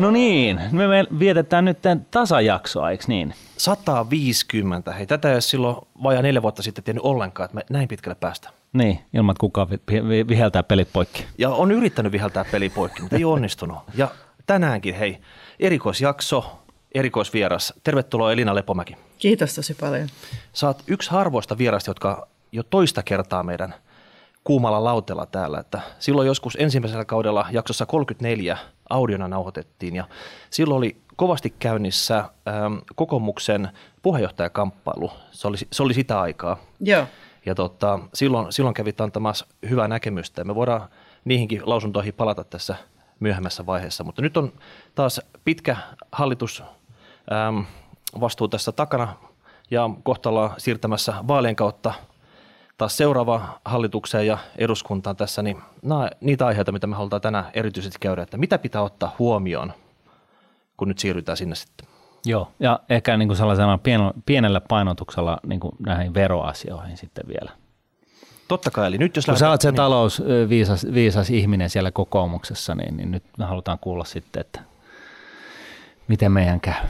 No niin, me vietetään nyt tämän tasajaksoa, eikö niin? 150. Hei, tätä ei ole silloin vajaa neljä vuotta sitten tiennyt ollenkaan, että me näin pitkälle päästä. Niin, ilman että kukaan viheltää pelit poikki. Ja on yrittänyt viheltää peli poikki, mutta ei onnistunut. Ja tänäänkin, hei, erikoisjakso, erikoisvieras. Tervetuloa Elina Lepomäki. Kiitos tosi paljon. Saat yksi harvoista vierasta, jotka jo toista kertaa meidän kuumalla lautella täällä. Että silloin joskus ensimmäisellä kaudella jaksossa 34 audiona nauhoitettiin ja silloin oli kovasti käynnissä ähm, kokoomuksen puheenjohtajakamppailu. Se oli, se oli sitä aikaa. Joo. Ja tota, silloin, silloin kävit antamassa hyvää näkemystä ja me voidaan niihinkin lausuntoihin palata tässä myöhemmässä vaiheessa. Mutta nyt on taas pitkä hallitus ähm, vastuu tässä takana ja kohta ollaan siirtämässä vaalien kautta taas seuraava hallitukseen ja eduskuntaan tässä, niin nämä, niitä aiheita, mitä me halutaan tänään erityisesti käydä, että mitä pitää ottaa huomioon, kun nyt siirrytään sinne sitten. Joo, ja ehkä niin kuin sellaisena pienellä painotuksella niin kuin näihin veroasioihin sitten vielä. Totta kai, eli nyt jos... Kun lähdetään, sä oot se niin... talousviisas viisas ihminen siellä kokoomuksessa, niin, niin nyt me halutaan kuulla sitten, että miten meidän käy.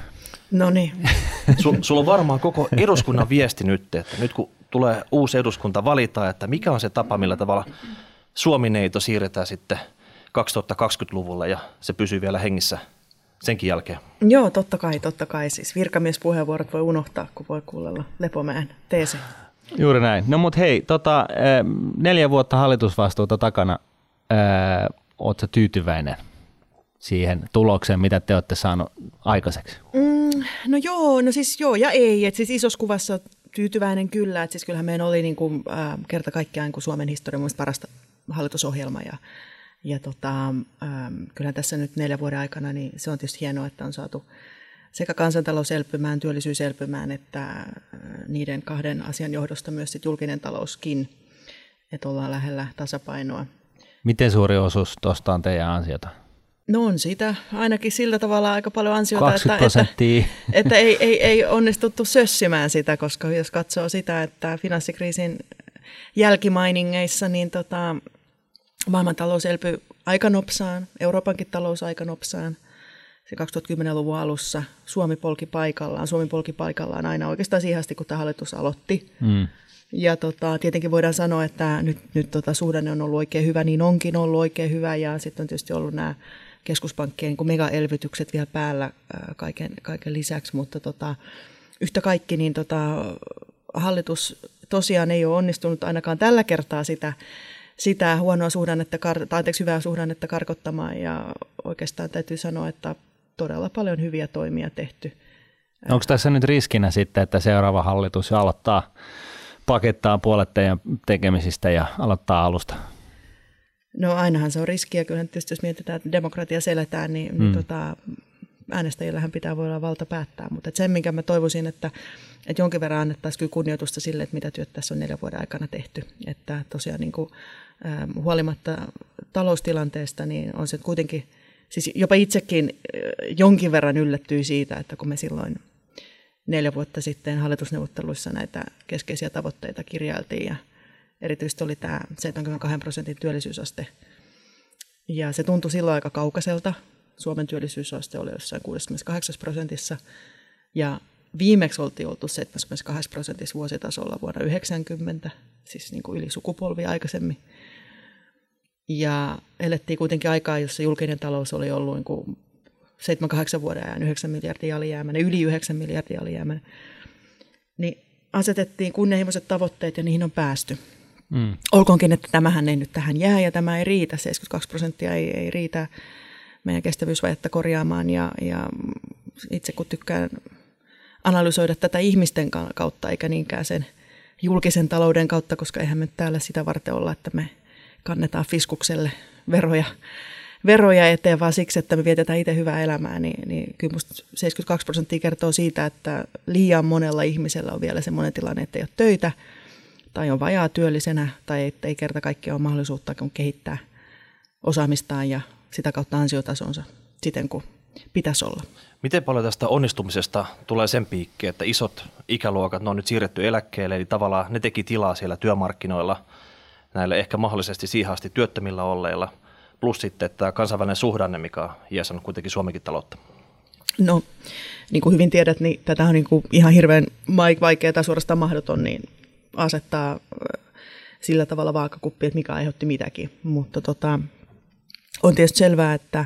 No niin. Sul, sulla on varmaan koko eduskunnan viesti nyt, että nyt kun tulee uusi eduskunta valita, että mikä on se tapa, millä tavalla Suomi-neito siirretään sitten 2020-luvulle ja se pysyy vielä hengissä senkin jälkeen. Joo, totta kai, totta kai. Siis virkamiespuheenvuorot voi unohtaa, kun voi kuunnella Lepomäen teesi. Juuri näin. No mutta hei, tota, eh, neljä vuotta hallitusvastuuta takana. Eh, Oletko tyytyväinen siihen tulokseen, mitä te olette saaneet aikaiseksi? Mm, no joo, no siis joo ja ei. Et siis isossa kuvassa tyytyväinen kyllä. Et siis kyllähän meidän oli niin kuin, äh, kerta kaikkiaan kuin Suomen historian mielestä parasta hallitusohjelma ja, ja tota, äh, kyllähän tässä nyt neljän vuoden aikana niin se on tietysti hienoa, että on saatu sekä kansantalous elpymään, työllisyys elpymään, että niiden kahden asian johdosta myös sit julkinen talouskin, että ollaan lähellä tasapainoa. Miten suuri osuus tuosta on teidän ansiota? No on siitä ainakin sillä tavalla aika paljon ansiota, että, että, että ei, ei, ei onnistuttu sössimään sitä, koska jos katsoo sitä, että finanssikriisin jälkimainingeissa, niin tota, maailmantalous elpyi aika nopsaan, Euroopankin talous aika nopsaan. Se 2010-luvun alussa Suomi polki paikallaan, Suomi polki paikallaan aina oikeastaan siihen asti, kun tämä hallitus aloitti. Mm. Ja tota, tietenkin voidaan sanoa, että nyt, nyt tota, suhdanne on ollut oikein hyvä, niin onkin ollut oikein hyvä. Ja sitten on tietysti ollut nämä keskuspankkien niin megaelvytykset vielä päällä kaiken, kaiken lisäksi, mutta tota, yhtä kaikki niin tota, hallitus tosiaan ei ole onnistunut ainakaan tällä kertaa sitä, sitä huonoa suhdannetta, tai anteeksi, hyvää suhdannetta karkottamaan ja oikeastaan täytyy sanoa, että todella paljon hyviä toimia tehty. Onko tässä nyt riskinä sitten, että seuraava hallitus aloittaa pakettaa puolet tekemisistä ja aloittaa alusta? No ainahan se on riskiä, kyllä tietysti jos mietitään, että demokratia seletään, niin, mm. niin tota, äänestäjillähän pitää voi olla valta päättää. Mutta sen, minkä mä toivoisin, että, että jonkin verran annettaisiin kyllä kunnioitusta sille, että mitä työt tässä on neljän vuoden aikana tehty. Että tosiaan niin kuin, äh, huolimatta taloustilanteesta, niin on se kuitenkin, siis jopa itsekin äh, jonkin verran yllättyi siitä, että kun me silloin neljä vuotta sitten hallitusneuvotteluissa näitä keskeisiä tavoitteita kirjailtiin ja Erityisesti oli tämä 72 prosentin työllisyysaste. Ja se tuntui silloin aika kaukaiselta. Suomen työllisyysaste oli jossain 68 prosentissa. Ja viimeksi oltiin oltu 72 prosentissa vuositasolla vuonna 90, siis niin kuin yli sukupolvi aikaisemmin. Ja elettiin kuitenkin aikaa, jossa julkinen talous oli ollut niin kuin 7-8 vuoden ajan 9 miljardia alijäämäinen, yli 9 miljardia alijäämäinen. Niin asetettiin kunnianhimoiset tavoitteet ja niihin on päästy. Mm. Olkoonkin, että tämähän ei nyt tähän jää ja tämä ei riitä, 72 prosenttia ei, ei riitä meidän kestävyysvajetta korjaamaan ja, ja itse kun tykkään analysoida tätä ihmisten kautta eikä niinkään sen julkisen talouden kautta, koska eihän me täällä sitä varten olla, että me kannetaan fiskukselle veroja, veroja eteen, vaan siksi, että me vietetään itse hyvää elämää, niin, niin kyllä musta 72 prosenttia kertoo siitä, että liian monella ihmisellä on vielä semmoinen tilanne, että ei ole töitä – tai on vajaa työllisenä tai ei kerta kaikkiaan ole mahdollisuutta kehittää osaamistaan ja sitä kautta ansiotasonsa siten kuin pitäisi olla. Miten paljon tästä onnistumisesta tulee sen piikki, että isot ikäluokat, ne on nyt siirretty eläkkeelle, eli tavallaan ne teki tilaa siellä työmarkkinoilla näille ehkä mahdollisesti siihen asti työttömillä olleilla. plus sitten tämä kansainvälinen suhdanne, mikä on hiesannut kuitenkin Suomenkin taloutta. No, niin kuin hyvin tiedät, niin tätä on niin kuin ihan hirveän vaikeaa tai suorastaan mahdoton niin asettaa sillä tavalla vaakakuppi, että mikä aiheutti mitäkin. Mutta tota, on tietysti selvää, että,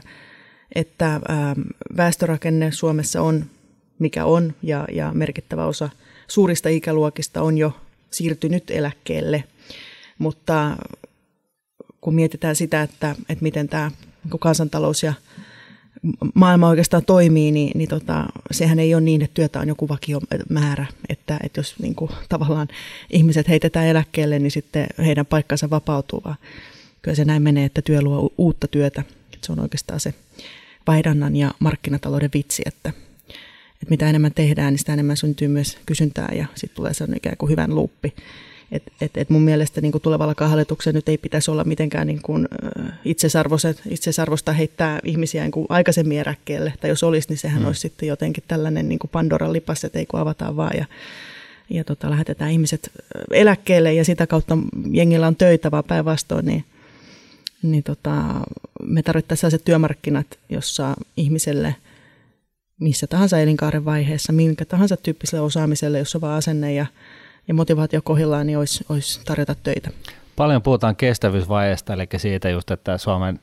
että väestörakenne Suomessa on mikä on ja, ja merkittävä osa suurista ikäluokista on jo siirtynyt eläkkeelle. Mutta kun mietitään sitä, että, että miten tämä kansantalous ja maailma oikeastaan toimii, niin, niin tota, sehän ei ole niin, että työtä on joku vakiomäärä, että, että jos niin kuin, tavallaan ihmiset heitetään eläkkeelle, niin sitten heidän paikkansa vapautuu, vaan kyllä se näin menee, että työ luo uutta työtä. Että se on oikeastaan se vaihdannan ja markkinatalouden vitsi, että, että mitä enemmän tehdään, niin sitä enemmän syntyy myös kysyntää ja sitten tulee se ikään kuin hyvän luuppi. Et, et, et mun mielestä niin kuin tulevalla hallituksen nyt ei pitäisi olla mitenkään niin kuin itsesarvosta heittää ihmisiä niin kuin aikaisemmin eräkkeelle. Tai jos olisi, niin sehän mm. olisi sitten jotenkin tällainen niin kuin Pandoran lipas, että ei kun avataan vaan ja, ja tota, lähetetään ihmiset eläkkeelle ja sitä kautta jengillä on töitä, vaan päinvastoin, niin, niin tota, me tarvittaisiin sellaiset työmarkkinat, jossa ihmiselle missä tahansa elinkaaren vaiheessa, minkä tahansa tyyppiselle osaamiselle, jos on vaan asenne ja ja motivaatio kohillaan, niin olisi, olisi tarjota töitä. Paljon puhutaan kestävyysvajeesta, eli siitä just, että Suomen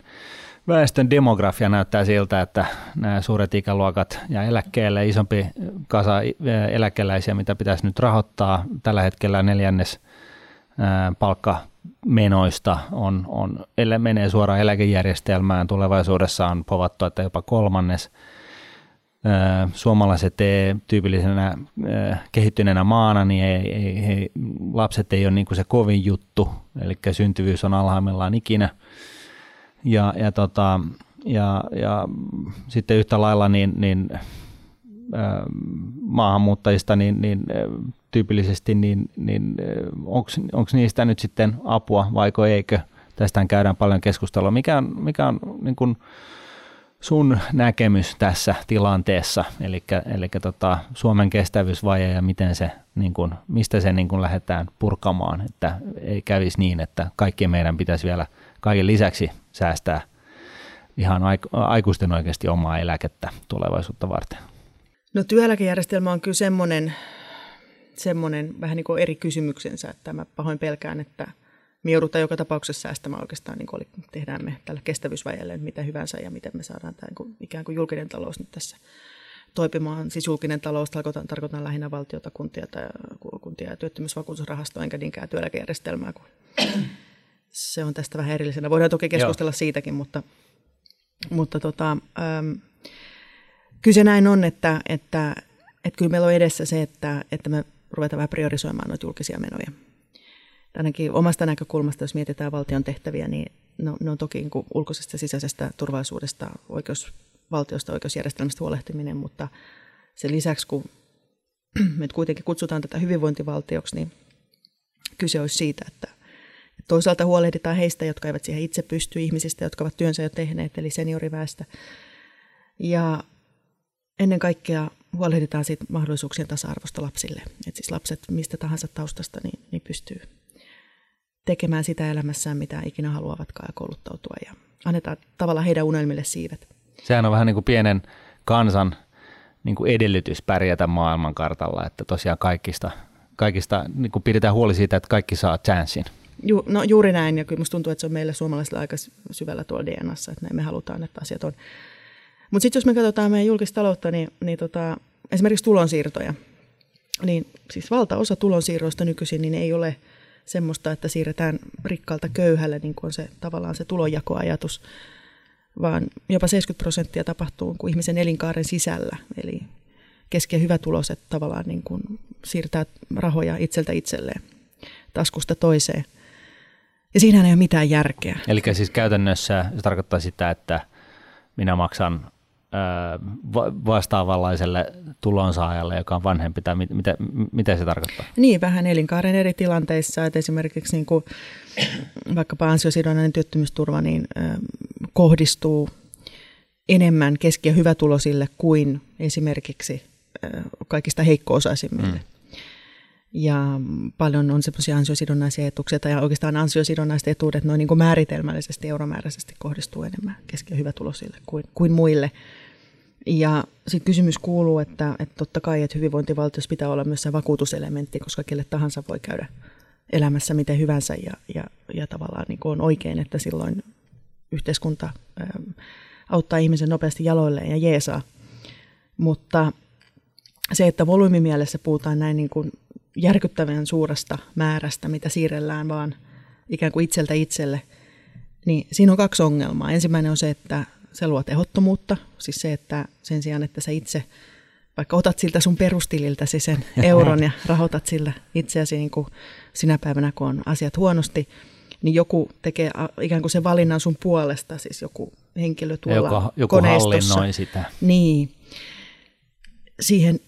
väestön demografia näyttää siltä, että nämä suuret ikäluokat ja eläkkeelle isompi kasa eläkeläisiä, mitä pitäisi nyt rahoittaa. Tällä hetkellä neljännes palkkamenoista on, on, menee suoraan eläkejärjestelmään. Tulevaisuudessa on povattu, että jopa kolmannes – suomalaiset tyypillisenä kehittyneenä maana, niin ei, ei, ei, lapset ei ole niin kuin se kovin juttu, eli syntyvyys on alhaimmillaan ikinä. Ja, ja, tota, ja, ja sitten yhtä lailla niin, niin maahanmuuttajista niin, niin tyypillisesti, niin, niin onko niistä nyt sitten apua vaiko eikö? Tästä käydään paljon keskustelua. Mikä on, mikä on niin kuin, sun näkemys tässä tilanteessa, eli, eli tota, Suomen kestävyysvaje ja miten se, niin kun, mistä se niin kun lähdetään purkamaan, että ei kävisi niin, että kaikkien meidän pitäisi vielä kaiken lisäksi säästää ihan aikuisten oikeasti omaa eläkettä tulevaisuutta varten. No työeläkejärjestelmä on kyllä semmoinen, semmoinen vähän niin kuin eri kysymyksensä, että mä pahoin pelkään, että – me joudutaan joka tapauksessa säästämään oikeastaan, niin kuin tehdään me tällä kestävyysvajalle mitä hyvänsä ja miten me saadaan tämä niin ikään kuin julkinen talous nyt tässä toipimaan. Siis julkinen talous tarkoitan, tarkoitan lähinnä valtiota, kuntia, tai, kuntia ja työttömyysvakuutusrahastoa, enkä niinkään työeläkejärjestelmää, kun se on tästä vähän erillisenä. Voidaan toki keskustella Joo. siitäkin, mutta, mutta tota, ähm, kyse näin on, että, että, että kyllä meillä on edessä se, että, että me ruvetaan vähän priorisoimaan noita julkisia menoja ainakin omasta näkökulmasta, jos mietitään valtion tehtäviä, niin ne, ne on toki niin ulkoisesta sisäisestä turvallisuudesta, oikeusvaltiosta, oikeusjärjestelmästä huolehtiminen, mutta sen lisäksi, kun me kuitenkin kutsutaan tätä hyvinvointivaltioksi, niin kyse olisi siitä, että toisaalta huolehditaan heistä, jotka eivät siihen itse pysty, ihmisistä, jotka ovat työnsä jo tehneet, eli senioriväestä. Ja ennen kaikkea huolehditaan siitä mahdollisuuksien tasa-arvosta lapsille. Että siis lapset mistä tahansa taustasta niin, niin pystyy tekemään sitä elämässään, mitä ikinä haluavatkaan ja kouluttautua ja annetaan tavallaan heidän unelmille siivet. Sehän on vähän niin kuin pienen kansan niin kuin edellytys pärjätä maailmankartalla, että tosiaan kaikista, kaikista niin kuin pidetään huoli siitä, että kaikki saa chanssin. Ju, no juuri näin, ja kyllä musta tuntuu, että se on meillä suomalaisilla aika syvällä tuolla DNAssa, että näin me halutaan, että asiat on. Mutta sitten jos me katsotaan meidän julkista taloutta, niin, niin tota, esimerkiksi tulonsiirtoja, niin siis valtaosa tulonsiirroista nykyisin niin ei ole – semmoista, että siirretään rikkaalta köyhälle, niin kuin on se tavallaan se tulonjakoajatus, vaan jopa 70 prosenttia tapahtuu kuin ihmisen elinkaaren sisällä. Eli keski- ja hyvätuloiset tavallaan niin kuin siirtää rahoja itseltä itselleen, taskusta toiseen. Ja siinähän ei ole mitään järkeä. Eli siis käytännössä se tarkoittaa sitä, että minä maksan vastaavanlaiselle tulonsaajalle, joka on vanhempi, tai mit, mitä, mitä se tarkoittaa? Niin, vähän elinkaaren eri tilanteissa, että esimerkiksi niin kuin, vaikkapa ansiosidonnainen työttömyysturva niin, äh, kohdistuu enemmän keski- ja hyvätulosille kuin esimerkiksi äh, kaikista heikko-osaisimmille. Mm. Ja paljon on semmoisia ansiosidonnaisia etuuksia, tai oikeastaan ansiosidonnaiset etuudet noin niin kuin määritelmällisesti, euromääräisesti kohdistuu enemmän keski- ja hyvätulosille kuin, kuin muille. Ja sitten kysymys kuuluu, että, että totta kai, että hyvinvointivaltiossa pitää olla myös se vakuutuselementti, koska kelle tahansa voi käydä elämässä miten hyvänsä ja, ja, ja tavallaan niin on oikein, että silloin yhteiskunta auttaa ihmisen nopeasti jaloilleen ja jeesaa. Mutta se, että volyymimielessä puhutaan näin niin kuin järkyttävän suuresta määrästä, mitä siirrellään vaan ikään kuin itseltä itselle, niin siinä on kaksi ongelmaa. Ensimmäinen on se, että se luo tehottomuutta, siis se, että sen sijaan, että sä itse vaikka otat siltä sun perustililtäsi sen euron ja rahoitat sillä itseäsi niin kuin sinä päivänä, kun on asiat huonosti, niin joku tekee ikään kuin se valinnan sun puolesta, siis joku henkilö tuolla joku, joku hallinnoi sitä. Niin. Siihen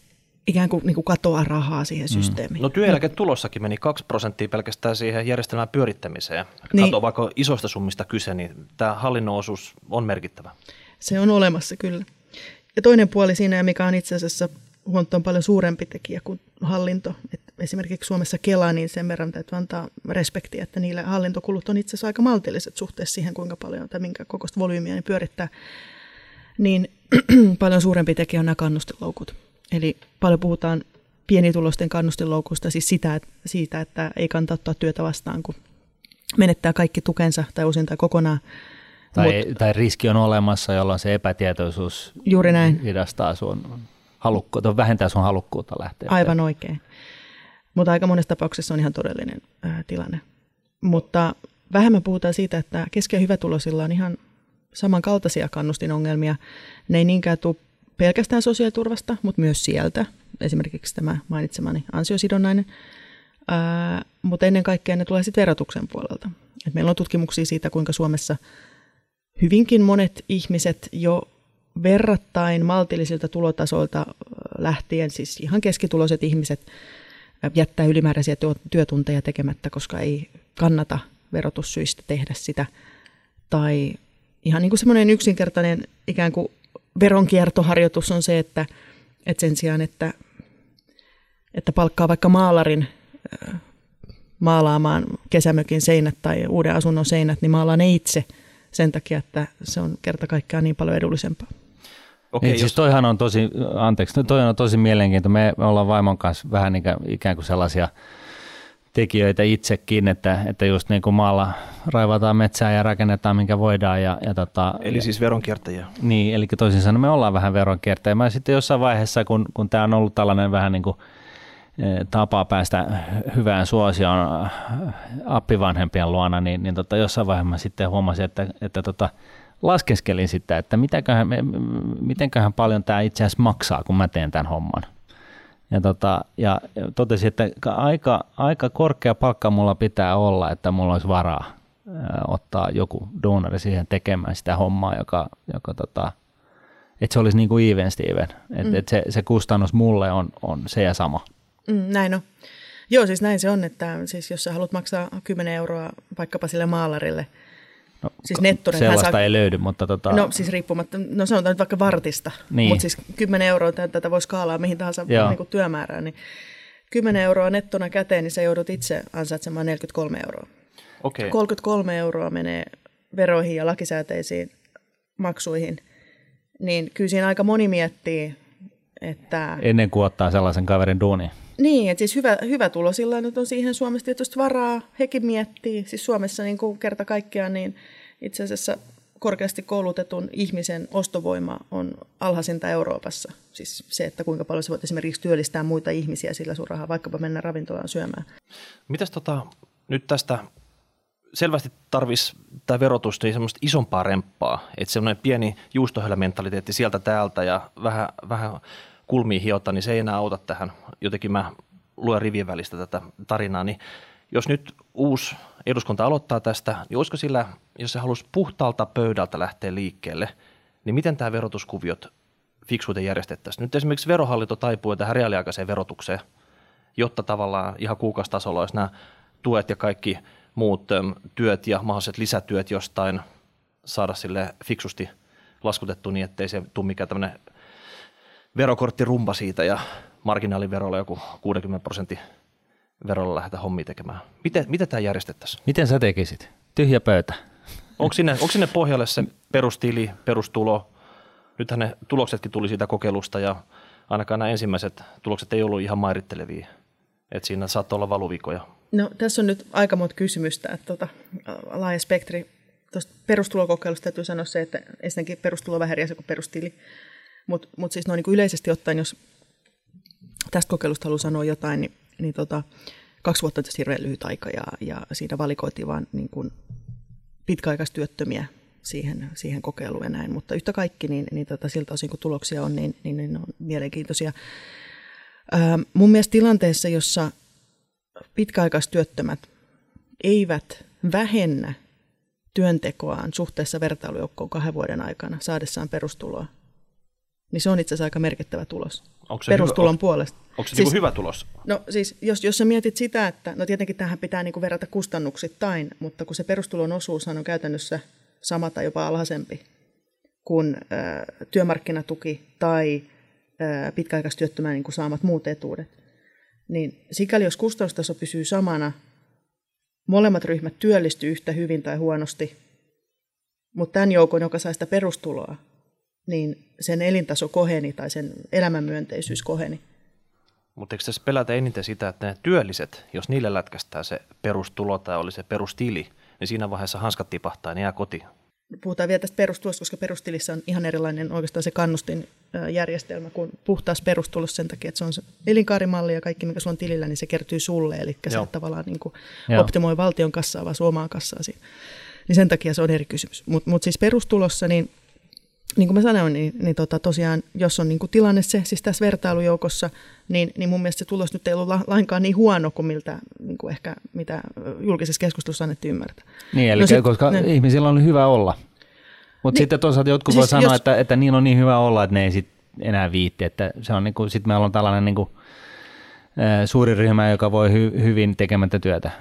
ikään kuin, niin kuin katoaa rahaa siihen mm. systeemiin. No työeläketulossakin meni 2 prosenttia pelkästään siihen järjestelmän pyörittämiseen. Niin. Kato, vaikka isosta summista kyse, niin tämä hallinnon osuus on merkittävä. Se on olemassa kyllä. Ja toinen puoli siinä, mikä on itse asiassa huomattavan paljon suurempi tekijä kuin hallinto. Et esimerkiksi Suomessa Kela, niin sen verran täytyy antaa respektiä, että niillä hallintokulut on itse asiassa aika maltilliset suhteessa siihen, kuinka paljon tai minkä kokoista volyymiä ne pyörittää. Niin paljon suurempi tekijä on nämä kannustiloukut. Eli paljon puhutaan pienitulosten kannustiloukusta, siis sitä, että, siitä, että ei kannata ottaa työtä vastaan, kun menettää kaikki tukensa tai usein tai kokonaan. Tai, Mut, tai riski on olemassa, jolloin se epätietoisuus juuri näin. hidastaa sun halukkuutta, vähentää sun halukkuutta lähteä. Aivan oikein. Mutta aika monessa tapauksessa on ihan todellinen ää, tilanne. Mutta vähemmän puhutaan siitä, että keski- ja hyvätulosilla on ihan samankaltaisia kannustinongelmia. Ne ei niinkään tule pelkästään sosiaaliturvasta, mutta myös sieltä. Esimerkiksi tämä mainitsemani ansiosidonnainen. Ää, mutta ennen kaikkea ne tulee sitten verotuksen puolelta. Et meillä on tutkimuksia siitä, kuinka Suomessa hyvinkin monet ihmiset jo verrattain maltillisilta tulotasoilta lähtien, siis ihan keskituloiset ihmiset, jättää ylimääräisiä työtunteja tekemättä, koska ei kannata verotussyistä tehdä sitä. Tai ihan niin kuin semmoinen yksinkertainen ikään kuin veronkiertoharjoitus on se, että, että sen sijaan, että, että palkkaa vaikka maalarin maalaamaan kesämökin seinät tai uuden asunnon seinät, niin maalaa ne itse sen takia, että se on kerta kaikkiaan niin paljon edullisempaa. Okei, niin, jos... siis toihan on tosi, anteeksi, toi on tosi mielenkiintoinen. Me ollaan vaimon kanssa vähän ikään kuin sellaisia tekijöitä itsekin, että, että just niin kuin maalla raivataan metsää ja rakennetaan minkä voidaan. Ja, ja tota, eli siis veronkiertäjiä. Niin, eli toisin sanoen me ollaan vähän veronkiertäjiä. Mä sitten jossain vaiheessa, kun, kun tämä on ollut tällainen vähän niin kuin e, tapa päästä hyvään suosioon appivanhempien luona, niin, niin tota, jossain vaiheessa sitten huomasin, että, että tota, laskeskelin sitä, että mitäköhän, mitenköhän paljon tämä itse asiassa maksaa, kun mä teen tämän homman. Ja, tota, ja totesin, että aika, aika korkea palkka mulla pitää olla, että mulla olisi varaa ottaa joku duunari siihen tekemään sitä hommaa, joka, joka tota, että se olisi niin kuin even Steven. Että mm. et se, se kustannus mulle on, on se ja sama. Mm, näin on. Joo, siis näin se on, että siis jos sä haluat maksaa 10 euroa vaikkapa sille maalarille – No, siis nettona. Sellaista saa, ei löydy, mutta... Tota... No siis riippumatta, no sanotaan nyt vaikka vartista, niin. mutta siis 10 euroa tätä voisi kaalaa mihin tahansa niin kuin työmäärään, niin 10 euroa nettona käteen, niin sä joudut itse ansaitsemaan 43 euroa. Okay. 33 euroa menee veroihin ja lakisääteisiin maksuihin, niin kyllä siinä aika moni miettii, että... Ennen kuin ottaa sellaisen kaverin duuni. Niin, että siis hyvä, hyvä tulo sillä nyt on siihen Suomessa tietysti varaa. Hekin miettii, siis Suomessa niin kuin kerta kaikkiaan, niin itse asiassa korkeasti koulutetun ihmisen ostovoima on alhaisinta Euroopassa. Siis se, että kuinka paljon se voit esimerkiksi työllistää muita ihmisiä sillä sun rahaa, vaikkapa mennä ravintolaan syömään. Mitäs tota, nyt tästä selvästi tarvisi tämä verotus niin semmoista isompaa remppaa, että semmoinen pieni juustohölämentaliteetti sieltä täältä ja vähän, vähän kulmiin hiota, niin se ei enää auta tähän. Jotenkin mä luen rivien välistä tätä tarinaa, niin jos nyt uusi eduskunta aloittaa tästä, niin olisiko sillä, jos se halusi puhtaalta pöydältä lähteä liikkeelle, niin miten tämä verotuskuviot fiksuiten järjestettäisiin? Nyt esimerkiksi verohallinto taipuu tähän reaaliaikaiseen verotukseen, jotta tavallaan ihan kuukausitasolla olisi nämä tuet ja kaikki muut työt ja mahdolliset lisätyöt jostain saada sille fiksusti laskutettu niin, ettei se tule mikään tämmöinen verokorttirumba siitä ja marginaaliverolla joku 60 prosentin verolla lähdetä hommia tekemään. Miten, miten tämä järjestettäisiin? Miten sä tekisit? Tyhjä pöytä. Onko sinne, onko sinne pohjalle se perustili, perustulo? Nythän ne tuloksetkin tuli siitä kokeilusta ja ainakaan nämä ensimmäiset tulokset ei ollut ihan mairittelevia. Että siinä saattoi olla valuvikoja. No tässä on nyt aika monta kysymystä. Että tota, laaja spektri. Tuosta perustulokokeilusta täytyy sanoa se, että ensinnäkin perustulo on vähän kuin perustili. Mutta mut siis noin niin yleisesti ottaen, jos tästä kokeilusta haluaa sanoa jotain, niin, niin tota, kaksi vuotta on hirveän lyhyt aika ja, ja siinä valikoitiin vain niin pitkäaikaistyöttömiä siihen, siihen kokeiluun ja näin. Mutta yhtä kaikki, niin, niin tota, siltä osin kun tuloksia on, niin, niin, niin on mielenkiintoisia. Ää, mun mielestä tilanteessa, jossa pitkäaikaistyöttömät eivät vähennä työntekoaan suhteessa vertailujoukkoon kahden vuoden aikana saadessaan perustuloa, niin se on itse asiassa aika merkittävä tulos onko se perustulon hyvä, puolesta. Onko se siis, niin hyvä tulos? No siis, jos, jos sä mietit sitä, että no tietenkin tähän pitää niin kuin verrata kustannuksittain, mutta kun se perustulon osuus on käytännössä sama tai jopa alhaisempi kuin ö, työmarkkinatuki tai ö, pitkäaikaistyöttömän niin kuin saamat muut etuudet, niin sikäli jos kustannustaso pysyy samana, molemmat ryhmät työllistyy yhtä hyvin tai huonosti, mutta tämän joukon, joka saa sitä perustuloa, niin sen elintaso koheni tai sen elämänmyönteisyys koheni. Mutta eikö tässä pelätä eniten sitä, että ne työlliset, jos niille lätkästää se perustulo tai oli se perustili, niin siinä vaiheessa hanskat tipahtaa ja ne jää kotiin? Puhutaan vielä tästä perustulosta, koska perustilissä on ihan erilainen oikeastaan se kannustinjärjestelmä kuin puhtaassa perustulossa sen takia, että se on se elinkaarimalli ja kaikki, mikä sulla on tilillä, niin se kertyy sulle, eli Joo. se tavallaan niin kuin optimoi valtion kassaa vaan suomaa kassaasi. Niin sen takia se on eri kysymys. Mutta mut siis perustulossa, niin niin kuin mä sanoin, niin, niin tota, tosiaan, jos on niin kuin tilanne se, siis tässä vertailujoukossa, niin, niin mun mielestä se tulos nyt ei ollut lainkaan niin huono kuin miltä, niin kuin ehkä mitä julkisessa keskustelussa annettiin ymmärtää. Niin, eli no sit, koska ne, ihmisillä on hyvä olla. Mutta niin, sitten toisaalta jotkut siis voi sanoa, jos, että, että niin on niin hyvä olla, että ne ei sit enää viitti. Että se on niin kuin, sit meillä on tällainen niin kuin, suuri ryhmä, joka voi hy, hyvin tekemättä työtä.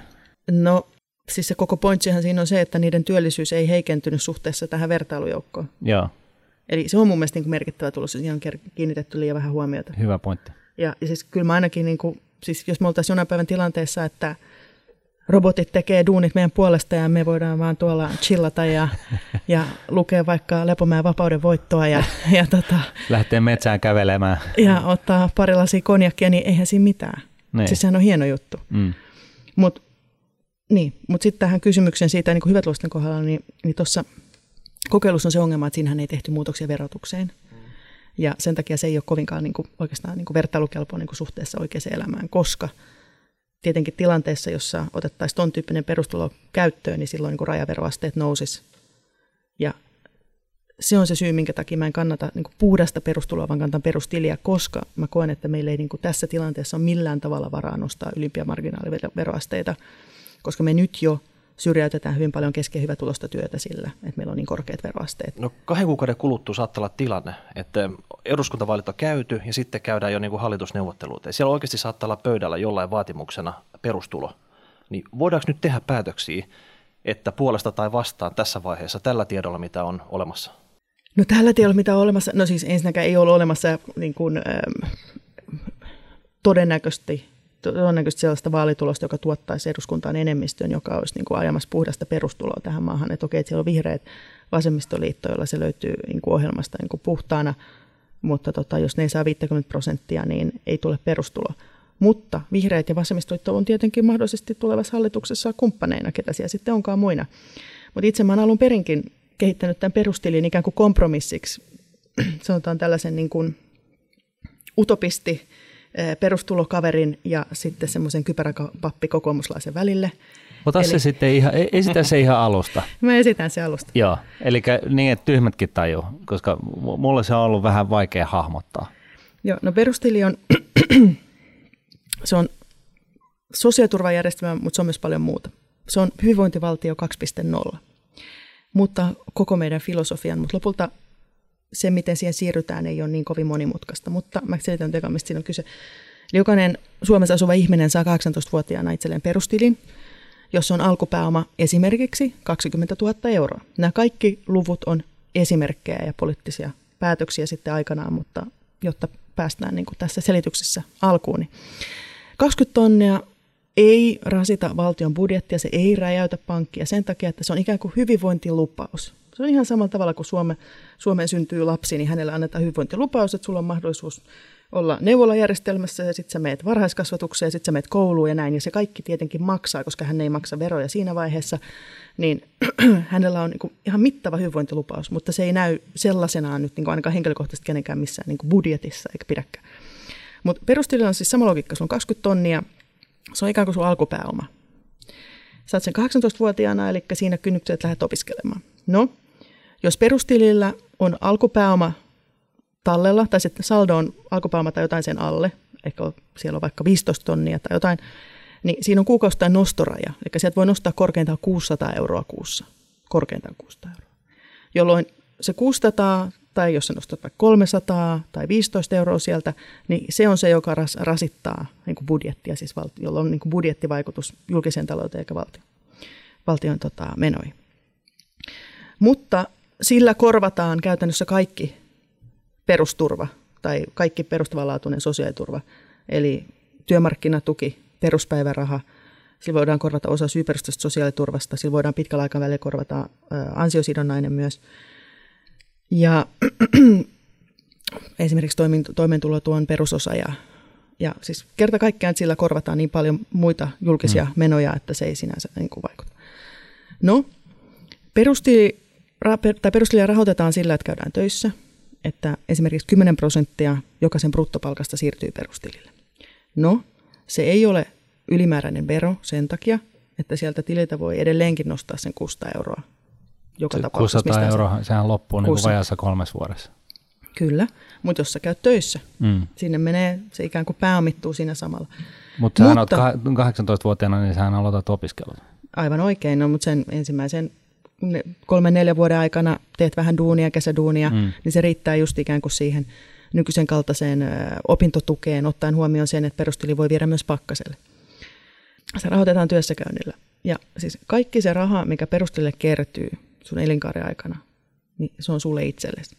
No siis se koko pointsihan siinä on se, että niiden työllisyys ei heikentynyt suhteessa tähän vertailujoukkoon. Joo. Eli se on mun mielestä niin kuin merkittävä tulos, siihen on kiinnitetty liian vähän huomiota. Hyvä pointti. Ja, ja siis kyllä mä ainakin, niin kuin, siis jos me oltaisiin jonain päivän tilanteessa, että robotit tekee duunit meidän puolesta ja me voidaan vaan tuolla chillata ja, ja lukea vaikka Lepomäen vapauden voittoa ja, ja tota, lähteä metsään kävelemään. Ja ottaa pari lasia konjakkia, niin eihän siinä mitään. Niin. Siis sehän on hieno juttu. Mm. Mutta niin, mut sitten tähän kysymykseen siitä niin kuin hyvätulosten kohdalla, niin, niin tuossa kokeilussa on se ongelma, että siinähän ei tehty muutoksia verotukseen. Ja sen takia se ei ole kovinkaan niin kuin, oikeastaan niin kuin vertailukelpoinen niin suhteessa oikeaan elämään, koska tietenkin tilanteessa, jossa otettaisiin tuon tyyppinen perustulo käyttöön, niin silloin niin rajaveroasteet nousis. Ja se on se syy, minkä takia mä en kannata niin kuin puhdasta perustuloa, vaan kannatan perustiliä, koska mä koen, että meillä ei niin kuin tässä tilanteessa ole millään tavalla varaa nostaa ylimpiä marginaaliveroasteita, koska me nyt jo syrjäytetään hyvin paljon kesken hyvä tulosta työtä sillä, että meillä on niin korkeat veroasteet. No kahden kuukauden kuluttua saattaa olla tilanne, että eduskuntavaalit on käyty ja sitten käydään jo niin kuin hallitusneuvotteluita. Ja siellä oikeasti saattaa olla pöydällä jollain vaatimuksena perustulo. Niin voidaanko nyt tehdä päätöksiä, että puolesta tai vastaan tässä vaiheessa tällä tiedolla, mitä on olemassa? No tällä tiedolla, mitä on olemassa, no siis ensinnäkään ei ole olemassa niin kuin, ähm, todennäköisesti todennäköisesti sellaista vaalitulosta, joka tuottaisi eduskuntaan enemmistön, joka olisi niin kuin ajamassa puhdasta perustuloa tähän maahan. Että okei, että siellä on vihreät vasemmistoliitto, jolla se löytyy niin kuin ohjelmasta niin kuin puhtaana, mutta tota, jos ne ei saa 50 prosenttia, niin ei tule perustulo. Mutta vihreät ja vasemmistoliitto on tietenkin mahdollisesti tulevassa hallituksessa kumppaneina, ketä siellä sitten onkaan muina. Mutta itse olen alun perinkin kehittänyt tämän perustilin ikään kuin kompromissiksi, sanotaan tällaisen niin kuin utopisti perustulokaverin ja sitten semmoisen kypäräpappi kokoomuslaisen välille. Ota eli... se sitten ihan, e- esitä se ihan alusta. Mä esitän se alusta. Joo, eli niin, että tyhmätkin tajuu, koska mulle se on ollut vähän vaikea hahmottaa. Joo, no perustili on, se on sosiaaliturvajärjestelmä, mutta se on myös paljon muuta. Se on hyvinvointivaltio 2.0, mutta koko meidän filosofian, mutta lopulta se, miten siihen siirrytään, ei ole niin kovin monimutkaista, mutta mä selitän teille, mistä siinä on kyse. Jokainen Suomessa asuva ihminen saa 18-vuotiaana itselleen perustilin, jossa on alkupääoma esimerkiksi 20 000 euroa. Nämä kaikki luvut on esimerkkejä ja poliittisia päätöksiä sitten aikanaan, mutta jotta päästään niin kuin tässä selityksessä alkuun. Niin 20 tonnia ei rasita valtion budjettia, se ei räjäytä pankkia sen takia, että se on ikään kuin hyvinvointilupaus. Se on ihan samalla tavalla kuin Suome, Suomeen syntyy lapsi, niin hänelle annetaan hyvinvointilupaus, että sulla on mahdollisuus olla neuvolajärjestelmässä ja sitten sä meet varhaiskasvatukseen ja sitten sä meet kouluun ja näin. Ja se kaikki tietenkin maksaa, koska hän ei maksa veroja siinä vaiheessa, niin hänellä on niin ihan mittava hyvinvointilupaus, mutta se ei näy sellaisenaan nyt niin ainakaan henkilökohtaisesti kenenkään missään niin budjetissa eikä pidäkään. Mutta perustililla on siis sama logiikka, sulla on 20 tonnia, se on ikään kuin sun alkupääoma. Oot sen 18-vuotiaana, eli siinä kynnyksellä lähdet opiskelemaan. No, jos perustilillä on alkupääoma tallella, tai sitten saldo on alkupääoma tai jotain sen alle, ehkä siellä on vaikka 15 tonnia tai jotain, niin siinä on kuukausittain nostoraja. Eli sieltä voi nostaa korkeintaan 600 euroa kuussa. Korkeintaan 600 euroa. Jolloin se 600, tai jos sä nostat vaikka 300 tai 15 euroa sieltä, niin se on se, joka ras, rasittaa niin kuin budjettia, siis valtio, jolla on niin kuin budjettivaikutus julkiseen talouteen eikä valtion, valtion tota, menoihin. Mutta sillä korvataan käytännössä kaikki perusturva tai kaikki perustavanlaatuinen sosiaaliturva, eli työmarkkinatuki, peruspäiväraha, sillä voidaan korvata osa syyperusteista sosiaaliturvasta, sillä voidaan pitkällä aikavälillä korvata ansiosidonnainen myös. Ja esimerkiksi toimeentulotuen perusosa ja, ja siis kerta kaikkiaan sillä korvataan niin paljon muita julkisia mm. menoja, että se ei sinänsä niin kuin vaikuta. No, perusti, tai perustili rahoitetaan sillä, että käydään töissä, että esimerkiksi 10 prosenttia jokaisen bruttopalkasta siirtyy perustilille. No, se ei ole ylimääräinen vero sen takia, että sieltä tililtä voi edelleenkin nostaa sen 600 euroa joka se tapauksessa. 600 euroa, se, sehän loppuu niin kuin vajassa kolmes vuodessa. Kyllä, mutta jos sä käyt töissä, mm. sinne menee, se ikään kuin pääomittuu siinä samalla. Mut sä mutta sä oot 18-vuotiaana, niin sä aloitat opiskelut. Aivan oikein, no, mutta sen ensimmäisen kolmen neljän vuoden aikana teet vähän duunia, kesäduunia, mm. niin se riittää just ikään kuin siihen nykyisen kaltaiseen opintotukeen, ottaen huomioon sen, että perustili voi viedä myös pakkaselle. Se rahoitetaan työssäkäynnillä. Ja siis kaikki se raha, mikä perustelille kertyy sun elinkaaren aikana, niin se on sulle itsellesi.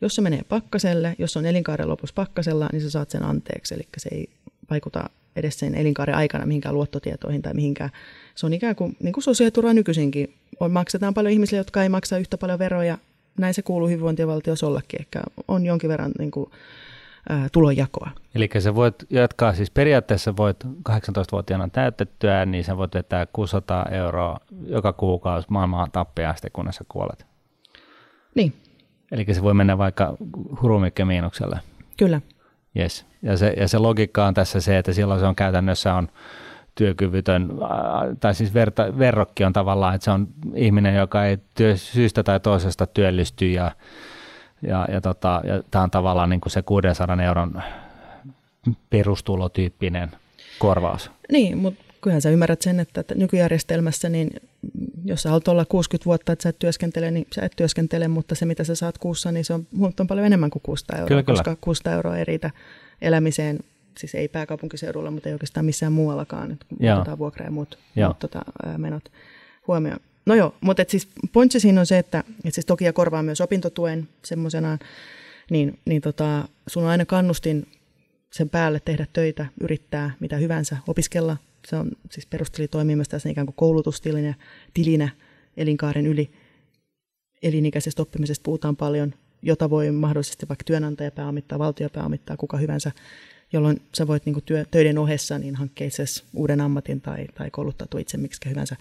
Jos se menee pakkaselle, jos on elinkaaren lopussa pakkasella, niin sä saat sen anteeksi, eli se ei vaikuta edes sen elinkaaren aikana mihinkään luottotietoihin tai mihinkään. Se on ikään kuin, niin kuin sosiaaliturva nykyisinkin. On, maksetaan paljon ihmisille, jotka ei maksa yhtä paljon veroja. Näin se kuuluu hyvinvointivaltiossa ollakin. Ehkä on jonkin verran niin kuin, tulonjakoa. Eli sä voit jatkaa, siis periaatteessa voit 18-vuotiaana täytettyä, niin sä voit vetää 600 euroa joka kuukausi maailman tappiaasti, kunnes sä kuolet. Niin. Eli se voi mennä vaikka hurumikke miinukselle. Kyllä. Yes. Ja, se, ja se logiikka on tässä se, että silloin se on käytännössä on työkyvytön, tai siis verta, verrokki on tavallaan, että se on ihminen, joka ei työ, syystä tai toisesta työllisty ja ja, ja, tota, ja tämä on tavallaan niin kuin se 600 euron perustulotyyppinen korvaus. Niin, mutta kyllähän sä ymmärrät sen, että, nykyjärjestelmässä, niin jos sä haluat olla 60 vuotta, että sä et työskentele, niin sä et työskentele, mutta se mitä sä saat kuussa, niin se on huomattavan paljon enemmän kuin 600 euroa, kyllä, koska kyllä. 600 euroa ei riitä elämiseen, siis ei pääkaupunkiseudulla, mutta ei oikeastaan missään muuallakaan, että kun otetaan vuokra ja muut, muut tota, menot huomioon. No joo, mutta siis pointsi siinä on se, että, että siis toki ja korvaa myös opintotuen semmoisena, niin, niin tota, sun on aina kannustin sen päälle tehdä töitä, yrittää mitä hyvänsä, opiskella. Se on siis perusteli toimii myös tässä ikään kuin koulutustilinä, tilinä elinkaaren yli. Elinikäisestä oppimisesta puhutaan paljon, jota voi mahdollisesti vaikka työnantaja pääomittaa, valtio pääomittaa, kuka hyvänsä, jolloin sä voit niin työ, töiden ohessa niin hankkia itse uuden ammatin tai, tai kouluttautua itse miksi hyvänsä.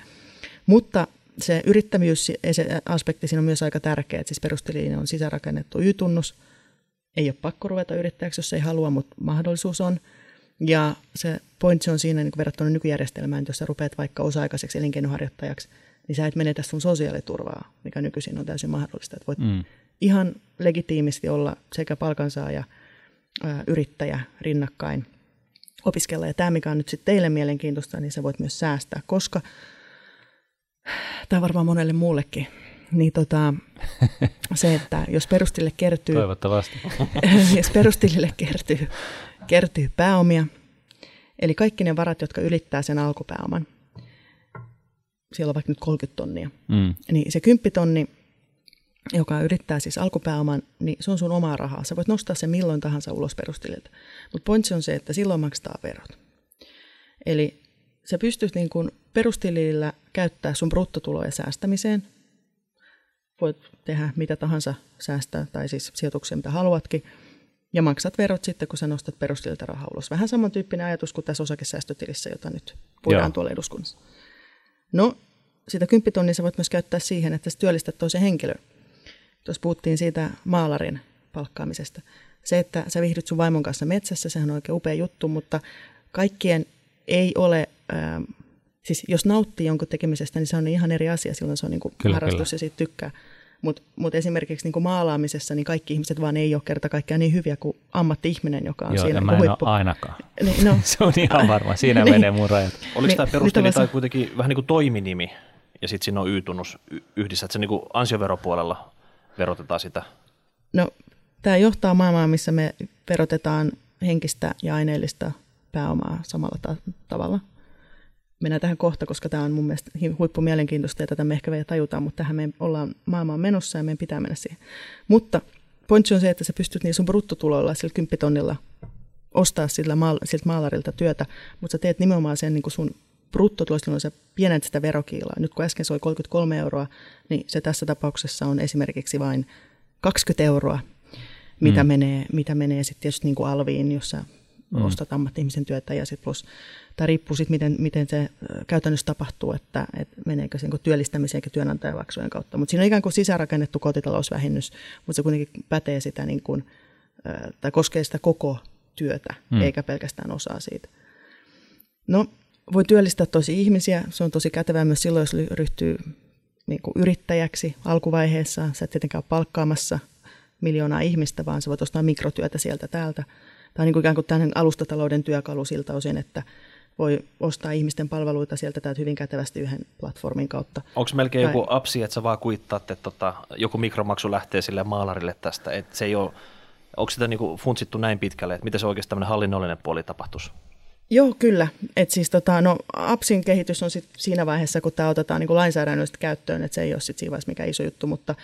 Mutta se yrittämyysaspekti siinä on myös aika tärkeä, että siis perusteliin on sisärakennettu Y-tunnus. Ei ole pakko ruveta yrittäjäksi, jos ei halua, mutta mahdollisuus on. Ja se pointti on siinä niin verrattuna nykyjärjestelmään, että jos sä rupeat vaikka osa-aikaiseksi elinkeinoharjoittajaksi, niin sä et menetä sun sosiaaliturvaa, mikä nykyisin on täysin mahdollista. Että voit mm. ihan legitiimisti olla sekä palkansaaja, ää, yrittäjä rinnakkain, opiskella. Ja tämä, mikä on nyt sitten teille mielenkiintoista, niin sä voit myös säästää, koska – tai varmaan monelle muullekin, niin tota, se, että jos perustille kertyy, Toivottavasti. jos perustilille kertyy, kertyy pääomia, eli kaikki ne varat, jotka ylittää sen alkupääoman, siellä on vaikka nyt 30 tonnia, mm. niin se 10 tonni, joka yrittää siis alkupääoman, niin se on sun omaa rahaa. Sä voit nostaa sen milloin tahansa ulos perustililtä. Mutta pointsi on se, että silloin maksetaan verot. Eli sä pystyt niin kuin perustilillä käyttää sun bruttotuloja säästämiseen. Voit tehdä mitä tahansa säästää tai siis sijoituksia, mitä haluatkin. Ja maksat verot sitten, kun sä nostat perustililtä rahaa ulos. Vähän samantyyppinen ajatus kuin tässä osakesäästötilissä, jota nyt puhutaan Joo. tuolla eduskunnassa. No, sitä kymppitonnia sä voit myös käyttää siihen, että sä työllistät toisen henkilön. Tuossa puhuttiin siitä maalarin palkkaamisesta. Se, että sä viihdyt sun vaimon kanssa metsässä, sehän on oikein upea juttu, mutta kaikkien ei ole, äh, siis jos nauttii jonkun tekemisestä, niin se on ihan eri asia, silloin se on niin kuin kyllä, harrastus kyllä. ja siitä tykkää. Mutta mut esimerkiksi niin kuin maalaamisessa, niin kaikki ihmiset vaan ei ole kerta kaikkiaan niin hyviä kuin ammatti-ihminen, joka on Joo, siinä mä en huippu. ole ainakaan. Niin, no. se on ihan varma, siinä niin. menee mun rajat. Oliko niin, tämä perusteli tai kuitenkin vähän niin kuin toiminimi, ja sitten siinä on Y-tunnus yhdessä, että se niin kuin ansioveropuolella verotetaan sitä? No, tämä johtaa maailmaan, missä me verotetaan henkistä ja aineellista pääomaa samalla ta- tavalla. Mennään tähän kohta, koska tämä on mun mielestä huippu mielenkiintoista ja tätä me ehkä vielä tajutaan, mutta tähän me ollaan maailmaan menossa ja meidän pitää mennä siihen. Mutta pointti on se, että sä pystyt niin sun bruttotuloilla sillä kymppitonnilla ostaa sillä maal- siltä maalarilta työtä, mutta sä teet nimenomaan sen niin kuin sun bruttotulosta, jolloin sä pienät sitä verokiilaa. Nyt kun äsken se oli 33 euroa, niin se tässä tapauksessa on esimerkiksi vain 20 euroa, mitä mm. menee, mitä menee sitten tietysti niin kuin alviin, jossa mm. ostat ammatti-ihmisen työtä ja sitten plus, tai riippuu sitten miten, miten se käytännössä tapahtuu, että, että meneekö se niin työllistämiseen ja työnantajamaksujen kautta. Mutta siinä on ikään kuin sisäänrakennettu kotitalousvähennys, mutta se kuitenkin pätee sitä niin kuin, tai koskee sitä koko työtä, mm. eikä pelkästään osaa siitä. No, voi työllistää tosi ihmisiä. Se on tosi kätevää myös silloin, jos ryhtyy niin kuin yrittäjäksi alkuvaiheessa. Sä et tietenkään ole palkkaamassa miljoonaa ihmistä, vaan sä voit ostaa mikrotyötä sieltä täältä. Tämä on niin kuin ikään kuin tämmöinen alustatalouden työkalu siltä osin, että voi ostaa ihmisten palveluita sieltä täältä hyvin kätevästi yhden platformin kautta. Onko melkein joku appsi, että sä vaan kuittaatte, että tota, joku mikromaksu lähtee sille maalarille tästä, että se ei ole, onko sitä niin kuin funtsittu näin pitkälle, että miten se oikeasti tämmöinen hallinnollinen puoli tapahtuisi? Joo, kyllä. Et siis tota, no, appsin kehitys on sit siinä vaiheessa, kun tämä otetaan niin lainsäädännöllisesti käyttöön, että se ei ole sit siinä vaiheessa mikään iso juttu, mutta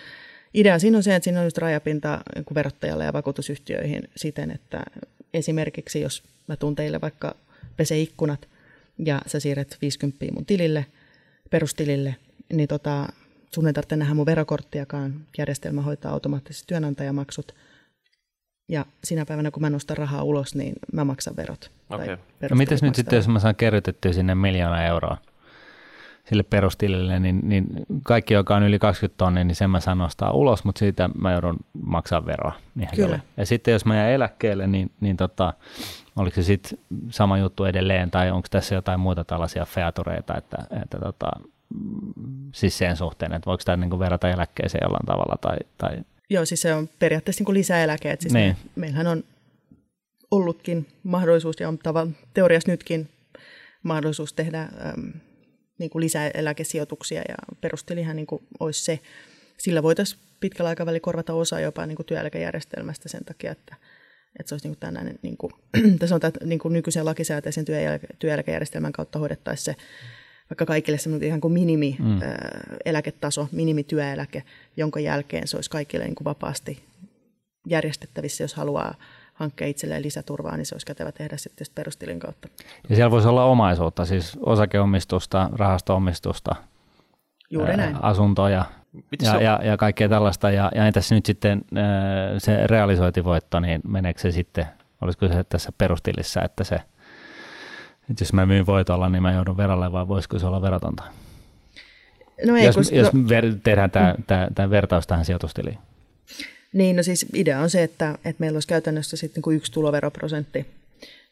idea siinä on se, että siinä on just rajapinta niin verottajalle ja vakuutusyhtiöihin siten, että esimerkiksi jos mä tuun teille vaikka pese ikkunat ja sä siirret 50 mun tilille, perustilille, niin tota, sun ei tarvitse nähdä mun verokorttiakaan. Järjestelmä hoitaa automaattisesti työnantajamaksut. Ja sinä päivänä, kun mä nostan rahaa ulos, niin mä maksan verot. Okay. No mites nyt sitten, jos mä saan kerrytettyä sinne miljoona euroa sille perustilille, niin, niin kaikki, joka on yli 20 tonnia, niin sen mä saan nostaa ulos, mutta siitä mä joudun maksaa veroa. Kyllä. Ja sitten jos mä jään eläkkeelle, niin, niin tota, oliko se sitten sama juttu edelleen, tai onko tässä jotain muuta tällaisia featureita, että, että tota, siis sen suhteen, että voiko tämä niin verrata eläkkeeseen jollain tavalla, tai, tai Joo, siis se on periaatteessa niin kuin lisäeläke. Että siis niin. me, meillähän on ollutkin mahdollisuus, ja on tavan, teoriassa nytkin mahdollisuus tehdä äm, niin kuin lisäeläkesijoituksia, ja perustelihan niin kuin olisi se. Sillä voitaisiin pitkällä aikavälillä korvata osa jopa niin kuin työeläkejärjestelmästä sen takia, että, että se olisi niin kuin tällainen, niin kuin, tässä on tämä, niin kuin nykyisen lakisääteisen työeläke, työeläkejärjestelmän kautta hoidettaisiin se vaikka kaikille semmoinen ihan kuin minimi mm. eläketaso, minimityöeläke, jonka jälkeen se olisi kaikille niin kuin vapaasti järjestettävissä, jos haluaa hankkia itselleen lisäturvaa, niin se olisi kätevä tehdä sitten perustilin kautta. Ja siellä voisi olla omaisuutta, siis osakeomistusta, rahastoomistusta, Juuri näin. asuntoja ja, ja, ja kaikkea tällaista. Ja, ja entäs nyt sitten se realisointivoitto, niin meneekö se sitten, olisiko se tässä perustilissä, että se – että jos mä myyn voitolla, niin mä joudun verolle, vai voisiko se olla verotonta? No ei, jos, kun, jos no, ver, tehdään tämä, mm. tämä, tämä vertaus tähän sijoitustiliin. Niin, no siis idea on se, että, että meillä olisi käytännössä sitten kuin yksi tuloveroprosentti.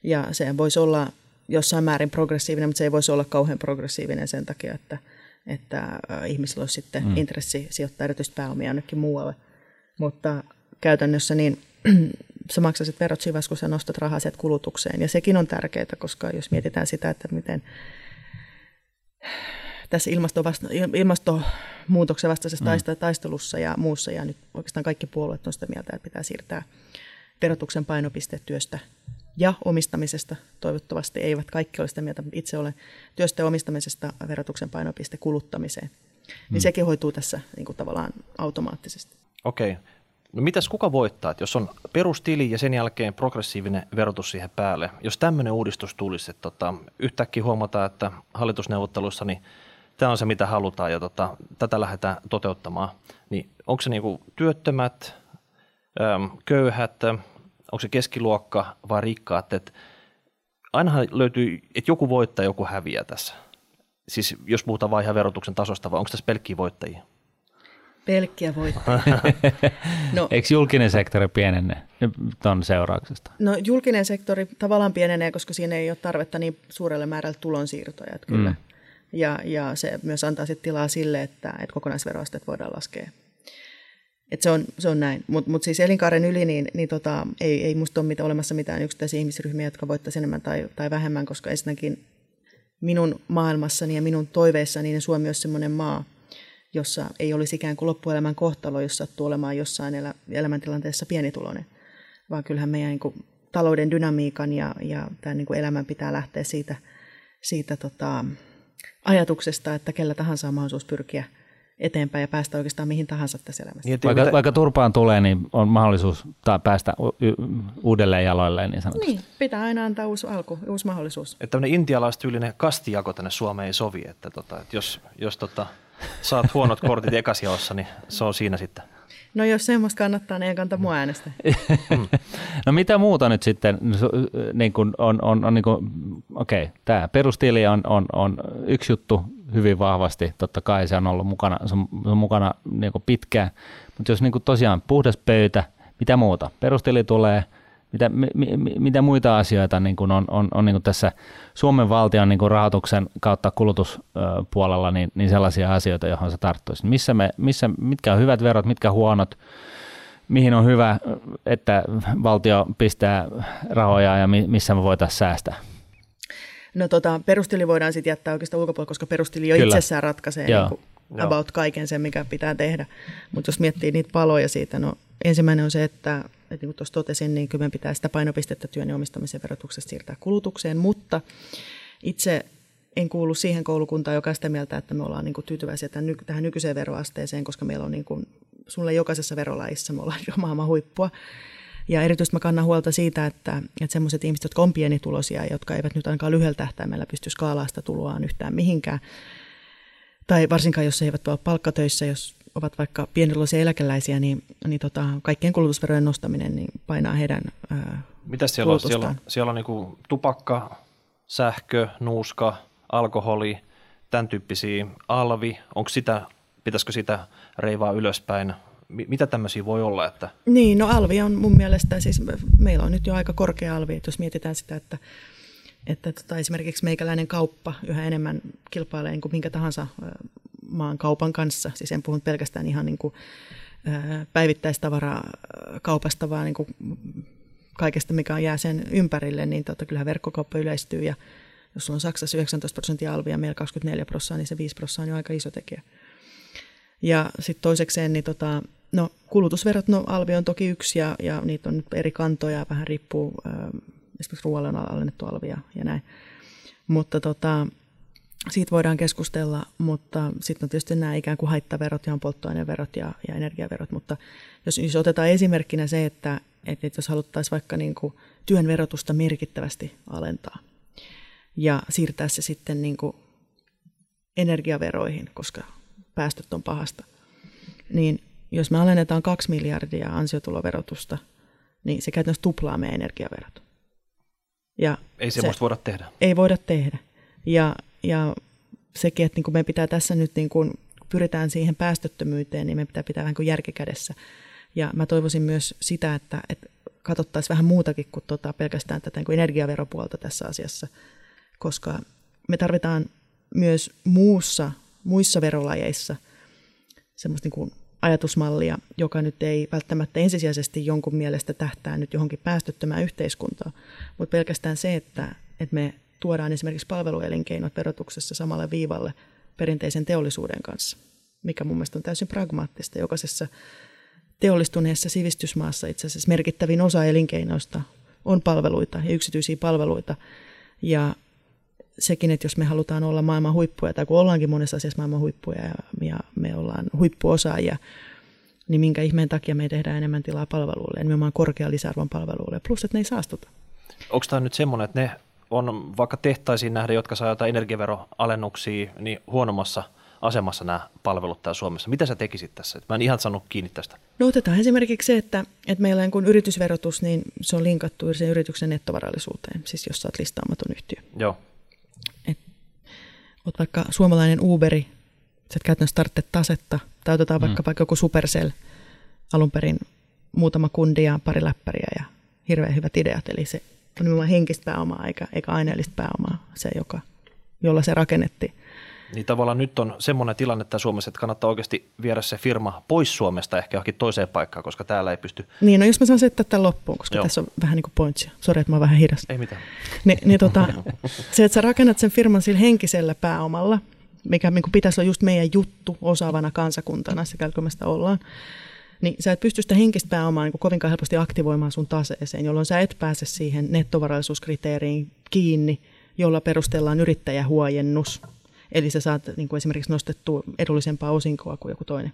Ja se voisi olla jossain määrin progressiivinen, mutta se ei voisi olla kauhean progressiivinen sen takia, että, että ihmisillä olisi sitten mm. intressi sijoittaa erityisesti pääomia jonnekin muualle. Mutta käytännössä niin sä maksasit verot siinä kun sä nostat rahaa sieltä kulutukseen. Ja sekin on tärkeää, koska jos mietitään sitä, että miten tässä ilmastonmuutoksen vastaisessa mm. taistelussa ja muussa, ja nyt oikeastaan kaikki puolueet on sitä mieltä, että pitää siirtää verotuksen painopiste työstä ja omistamisesta. Toivottavasti eivät kaikki ole sitä mieltä, mutta itse olen työstä ja omistamisesta verotuksen painopiste kuluttamiseen. Niin mm. sekin hoituu tässä niin kuin tavallaan automaattisesti. Okei. No mitäs kuka voittaa, että jos on perustili ja sen jälkeen progressiivinen verotus siihen päälle, jos tämmöinen uudistus tulisi, että tota, yhtäkkiä huomataan, että hallitusneuvotteluissa niin tämä on se, mitä halutaan ja tota, tätä lähdetään toteuttamaan, niin onko se niinku työttömät, äm, köyhät, onko se keskiluokka vai rikkaat, että ainahan löytyy, että joku voittaa, joku häviää tässä. Siis jos puhutaan vain ihan verotuksen tasosta, vai onko tässä pelkkiä voittajia? Pelkkiä voittajia. no, Eikö julkinen sektori pienene tuon seurauksesta? No julkinen sektori tavallaan pienenee, koska siinä ei ole tarvetta niin suurelle määrälle tulonsiirtoja. Että kyllä. Mm. Ja, ja se myös antaa sitten tilaa sille, että, että kokonaisveroasteet voidaan laskea. Et se, on, se on näin. Mutta mut siis elinkaaren yli niin, niin tota, ei, ei musta ole mitään, olemassa mitään yksittäisiä ihmisryhmiä, jotka voittaisivat enemmän tai, tai vähemmän, koska ensinnäkin minun maailmassani ja minun toiveissani niin Suomi olisi sellainen maa, jossa ei olisi ikään kuin loppuelämän kohtalo, jos sattuu olemaan jossain elä, elämäntilanteessa pienituloinen, vaan kyllähän meidän niin kuin, talouden dynamiikan ja, ja tämän niin kuin elämän pitää lähteä siitä, siitä tota, ajatuksesta, että kellä tahansa on mahdollisuus pyrkiä eteenpäin ja päästä oikeastaan mihin tahansa tässä elämässä. Niin, vaikka, mitä... vaikka turpaan tulee, niin on mahdollisuus tai päästä uudelleen jaloilleen niin sanotusti. Niin, pitää aina antaa uusi alku, uusi mahdollisuus. Että tämmöinen intialaistyylinen kastijako tänne Suomeen ei sovi, että, tota, että jos, jos tota, saat huonot kortit ekasjaossa, niin se on siinä sitten. No jos semmoista kannattaa, niin ei kannata mua äänestä. no mitä muuta nyt sitten niin kuin on, on, on niin kuin, okei, okay, tämä perustili on, on, on yksi juttu hyvin vahvasti, totta kai se on ollut mukana, se on, se on mukana niin kuin pitkään, mutta jos niin kuin tosiaan puhdas pöytä, mitä muuta, perustili tulee – mitä, mi, mi, mitä muita asioita niin kuin on, on, on niin kuin tässä Suomen valtion niin kuin rahoituksen kautta kulutuspuolella niin, niin sellaisia asioita, johon se tarttuisi? Missä me, missä, mitkä on hyvät verot, mitkä huonot, mihin on hyvä, että valtio pistää rahoja ja missä me voitaisiin säästää? No tota, perustili voidaan sitten jättää oikeastaan ulkopuolella, koska perustili jo Kyllä. itsessään ratkaisee niin kuin about kaiken sen, mikä pitää tehdä. Mutta jos miettii niitä paloja siitä, no ensimmäinen on se, että että niin kuin tuossa totesin, niin kyllä pitää sitä painopistettä työn ja omistamisen verotuksesta siirtää kulutukseen, mutta itse en kuulu siihen koulukuntaan, joka sitä mieltä, että me ollaan niin kuin tyytyväisiä tämän, tähän nykyiseen veroasteeseen, koska meillä on niin kuin, sulle jokaisessa verolajissa me ollaan jo maailman huippua. Ja erityisesti mä kannan huolta siitä, että, että sellaiset ihmiset, jotka on pienituloisia jotka eivät nyt ainakaan lyhyellä tähtäimellä pysty skaalaa sitä tuloaan yhtään mihinkään, tai varsinkaan jos he eivät ole palkkatöissä, jos ovat vaikka pieniluoisia eläkeläisiä, niin, niin tota, kaikkien kulutusverojen nostaminen niin painaa heidän ää, Mitä siellä on? Siellä on, siellä on niin tupakka, sähkö, nuuska, alkoholi, tämän tyyppisiä, alvi. Onko sitä, pitäisikö sitä reivaa ylöspäin? Mitä tämmöisiä voi olla? Että... Niin, no alvi on mun mielestä, siis meillä on nyt jo aika korkea alvi, että jos mietitään sitä, että että tota, esimerkiksi meikäläinen kauppa yhä enemmän kilpailee niin kuin minkä tahansa maan kaupan kanssa. Siis en puhunut pelkästään ihan niin kuin, päivittäistavarakaupasta, vaan niin kuin kaikesta, mikä jää sen ympärille, niin tota, kyllähän verkkokauppa yleistyy ja jos sulla on Saksassa 19 prosenttia alvia ja meillä 24 prosenttia, niin se 5 prosenttia on jo aika iso tekijä. Ja sitten toisekseen, niin tota, no, kulutusverot, no alvi on toki yksi ja, ja niitä on nyt eri kantoja, vähän riippuu, äh, esimerkiksi ruoalle on alennettu alvia ja näin. Mutta tota, siitä voidaan keskustella, mutta sitten on tietysti nämä ikään kuin haittaverot ja on polttoaineverot ja, ja energiaverot, mutta jos, jos otetaan esimerkkinä se, että, että jos haluttaisiin vaikka niin kuin työn verotusta merkittävästi alentaa ja siirtää se sitten niin kuin energiaveroihin, koska päästöt on pahasta, niin jos me alennetaan 2 miljardia ansiotuloverotusta, niin se käytännössä tuplaa meidän energiaverot. Ja ei semmoista voida tehdä. Ei voida tehdä. Ja ja sekin, että niin kuin meidän pitää tässä nyt, niin kuin, pyritään siihen päästöttömyyteen, niin meidän pitää pitää vähän kuin järkikädessä. Ja mä toivoisin myös sitä, että, että katsottaisiin vähän muutakin kuin tota, pelkästään tätä niin kuin energiaveropuolta tässä asiassa, koska me tarvitaan myös muussa, muissa verolajeissa semmoista niin kuin ajatusmallia, joka nyt ei välttämättä ensisijaisesti jonkun mielestä tähtää nyt johonkin päästöttömään yhteiskuntaan, mutta pelkästään se, että, että me tuodaan esimerkiksi palveluelinkeinot verotuksessa samalle viivalle perinteisen teollisuuden kanssa, mikä mun mielestä on täysin pragmaattista. Jokaisessa teollistuneessa sivistysmaassa itse asiassa merkittävin osa elinkeinoista on palveluita ja yksityisiä palveluita. Ja sekin, että jos me halutaan olla maailman huippuja, tai kun ollaankin monessa asiassa maailman huippuja ja, me ollaan huippuosaajia, niin minkä ihmeen takia me ei tehdä enemmän tilaa palveluille, nimenomaan korkean lisäarvon palveluille, plus että ne ei saastuta. Onko tämä nyt semmoinen, että ne on vaikka tehtaisiin nähdä, jotka saa jotain energiaveroalennuksia, niin huonommassa asemassa nämä palvelut täällä Suomessa. Mitä sä tekisit tässä? Mä en ihan saanut kiinni tästä. No otetaan esimerkiksi se, että, että meillä kun yritysverotus, niin se on linkattu sen yrityksen nettovarallisuuteen, siis jos sä oot listaamaton yhtiö. Joo. Et, oot vaikka suomalainen Uberi, sä et käytännössä tarvitse tasetta, tai otetaan vaikka, mm. vaikka joku Supercell, alun perin muutama kundi ja pari läppäriä ja hirveän hyvät ideat, eli se on nimenomaan henkistä pääomaa eikä, eikä aineellista pääomaa, se joka, jolla se rakennettiin. Niin tavallaan nyt on semmoinen tilanne että Suomessa, että kannattaa oikeasti viedä se firma pois Suomesta ehkä johonkin toiseen paikkaan, koska täällä ei pysty. Niin, no jos mä saan settää tämän loppuun, koska Joo. tässä on vähän niin kuin pointsia. Sori, että mä oon vähän hidas. Ei mitään. Ni, niin tota, se, että sä rakennat sen firman sillä henkisellä pääomalla, mikä niin pitäisi olla just meidän juttu osaavana kansakuntana, sekä kun me sitä ollaan, niin sä et pysty sitä henkistä pääomaa niin kovinkaan helposti aktivoimaan sun taseeseen, jolloin sä et pääse siihen nettovarallisuuskriteeriin kiinni, jolla perustellaan yrittäjähuojennus. Eli sä saat niin kuin esimerkiksi nostettua edullisempaa osinkoa kuin joku toinen.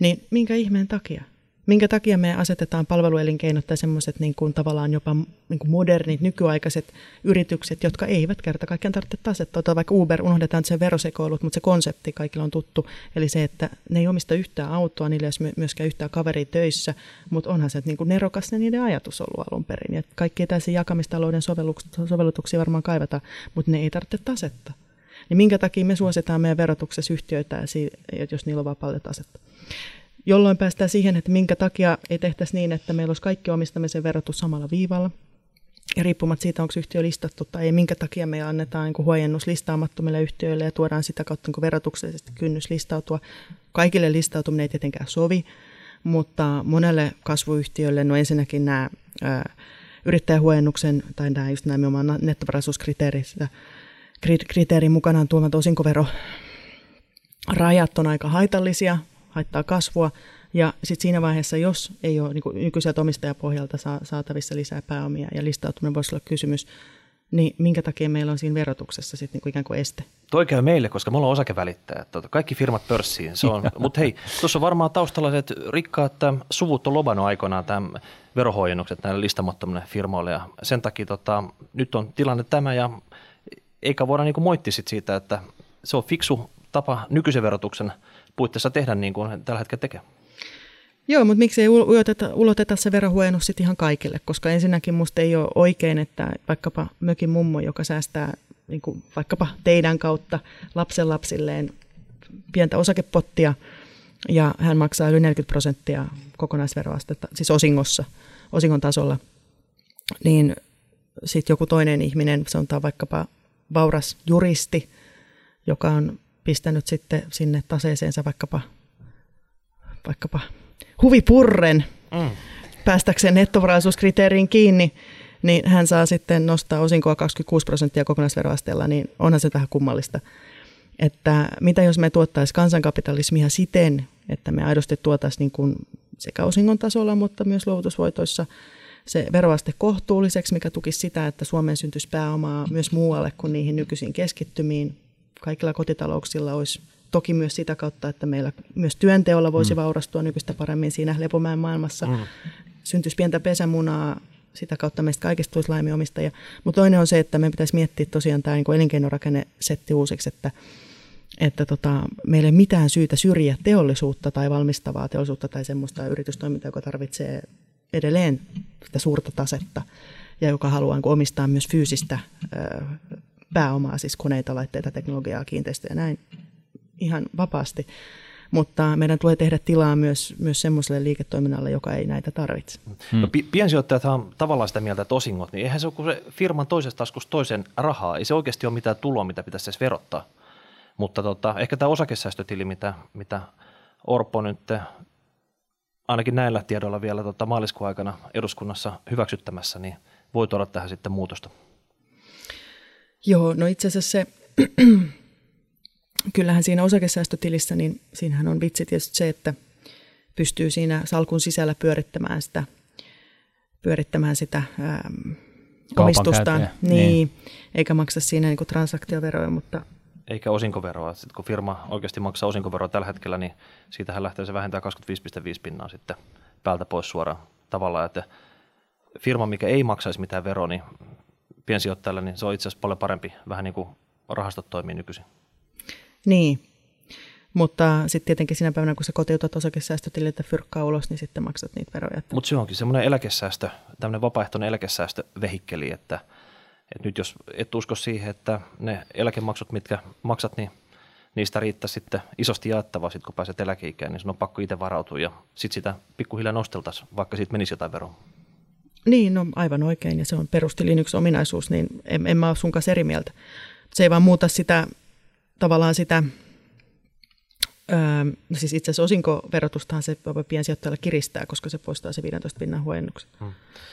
Niin minkä ihmeen takia? Minkä takia me asetetaan palveluelinkeinot tai semmoiset niin kuin tavallaan jopa niin kuin modernit, nykyaikaiset yritykset, jotka eivät kerta kaikkiaan tarvitse tasetta. Ota vaikka Uber, unohdetaan se verosekoilut, mutta se konsepti kaikilla on tuttu. Eli se, että ne ei omista yhtään autoa, niillä ei ole myöskään yhtään kaveria töissä, mutta onhan se niin kuin nerokas ne niiden ajatus ollut alun perin. Ja kaikki täysin jakamistalouden sovellutuksia varmaan kaivata, mutta ne ei tarvitse tasetta. Niin minkä takia me suositaan meidän verotuksessa yhtiöitä, jos niillä on vapaa tasetta? Jolloin päästään siihen, että minkä takia ei tehtäisi niin, että meillä olisi kaikki omistamisen verotus samalla viivalla. Ja riippumatta siitä, onko yhtiö listattu tai ei, minkä takia me annetaan niin huojennus listaamattomille yhtiöille ja tuodaan sitä kautta niin verotuksellisesti kynnys listautua. Kaikille listautuminen ei tietenkään sovi, mutta monelle kasvuyhtiölle, no ensinnäkin nämä ää, yrittäjähuojennuksen tai nämä just nämä kriteerin mukanaan tuomat osinkovero rajat on aika haitallisia haittaa kasvua. Ja sitten siinä vaiheessa, jos ei ole niin nykyiseltä omistajapohjalta saatavissa lisää pääomia ja listautuminen voisi olla kysymys, niin minkä takia meillä on siinä verotuksessa sitten niin ikään kuin este? Toi käy meille, koska me ollaan osakevälittäjät. Tuota, kaikki firmat pörssiin. Se on, mutta hei, tuossa on varmaan taustalla se, että rikkaat suvut on lobannut aikoinaan tämän verohuojennukset näille listamattomille firmoille. Ja sen takia tota, nyt on tilanne tämä ja eikä voida niin moittia sit siitä, että se on fiksu tapa nykyisen verotuksen – puitteissa tehdä niin kuin tällä hetkellä tekee. Joo, mutta miksi ei uloteta, uloteta se verohuojennus sitten ihan kaikille, koska ensinnäkin musta ei ole oikein, että vaikkapa mökin mummo, joka säästää niin kuin vaikkapa teidän kautta lapsenlapsilleen pientä osakepottia, ja hän maksaa yli 40 prosenttia kokonaisveroastetta, siis osingossa, osingon tasolla, niin sitten joku toinen ihminen, sanotaan vaikkapa vauras juristi, joka on pistänyt sitten sinne taseeseensa vaikkapa, vaikkapa huvipurren mm. päästäkseen nettovaraisuuskriteeriin kiinni, niin hän saa sitten nostaa osinkoa 26 prosenttia kokonaisveroasteella, niin onhan se vähän kummallista. Että mitä jos me tuottaisiin kansankapitalismia siten, että me aidosti tuotaisiin niin kuin sekä osingon tasolla, mutta myös luovutusvoitoissa se veroaste kohtuulliseksi, mikä tukisi sitä, että Suomeen syntyisi pääomaa myös muualle kuin niihin nykyisiin keskittymiin, kaikilla kotitalouksilla olisi toki myös sitä kautta, että meillä myös työnteolla voisi mm. vaurastua nykyistä paremmin siinä Lepomäen maailmassa. Mm. Syntyisi pientä pesämunaa, sitä kautta meistä kaikista tulisi laimiomistajia. Mutta toinen on se, että me pitäisi miettiä tosiaan tämä niin elinkeinorakennesetti uusiksi, että, että tota, meillä ei mitään syytä syrjiä teollisuutta tai valmistavaa teollisuutta tai semmoista yritystoimintaa, joka tarvitsee edelleen sitä suurta tasetta ja joka haluaa niin omistaa myös fyysistä pääomaa, siis koneita, laitteita, teknologiaa, kiinteistöjä näin ihan vapaasti. Mutta meidän tulee tehdä tilaa myös, myös semmoiselle liiketoiminnalle, joka ei näitä tarvitse. Hmm. No, piensijoittajat on tavallaan sitä mieltä, että osingot, niin eihän se ole kuin se firman toisesta taskusta toisen rahaa. Ei se oikeasti ole mitään tuloa, mitä pitäisi edes verottaa. Mutta tota, ehkä tämä osakesäästötili, mitä, mitä Orpo nyt ainakin näillä tiedoilla vielä tota, maaliskuun aikana eduskunnassa hyväksyttämässä, niin voi tuoda tähän sitten muutosta. Joo, no itse asiassa se, kyllähän siinä osakesäästötilissä, niin siinähän on vitsi tietysti se, että pystyy siinä salkun sisällä pyörittämään sitä, pyörittämään sitä ähm, omistustaan. Niin, niin, eikä maksa siinä niin transaktioveroja, mutta eikä osinkoveroa. Sitten kun firma oikeasti maksaa osinkoveroa tällä hetkellä, niin siitähän lähtee se vähentää 25,5 pinnaa sitten päältä pois suoraan tavallaan, että firma, mikä ei maksaisi mitään veroa, niin piensijoittajalle, niin se on itse asiassa paljon parempi, vähän niin kuin rahastot toimii nykyisin. Niin, mutta sitten tietenkin sinä päivänä, kun sä kotiutat osakesäästötililtä fyrkkaa ulos, niin sitten maksat niitä veroja. Mutta se onkin semmoinen eläkesäästö, tämmöinen vapaaehtoinen eläkesäästövehikkeli, että, että nyt jos et usko siihen, että ne eläkemaksut, mitkä maksat, niin niistä riittää sitten isosti jaettavaa, sit kun pääset eläkeikään, niin sun on pakko itse varautua ja sitten sitä pikkuhiljaa nosteltaisiin, vaikka siitä menisi jotain veroa. Niin, no aivan oikein, ja se on perustilin yksi ominaisuus, niin en, en mä ole sun kanssa eri mieltä. Se ei vaan muuta sitä, tavallaan sitä, öö, no siis itse asiassa osinkoverotustahan se piensijoittajalle kiristää, koska se poistaa se 15 pinnan huojennuksen. Hmm.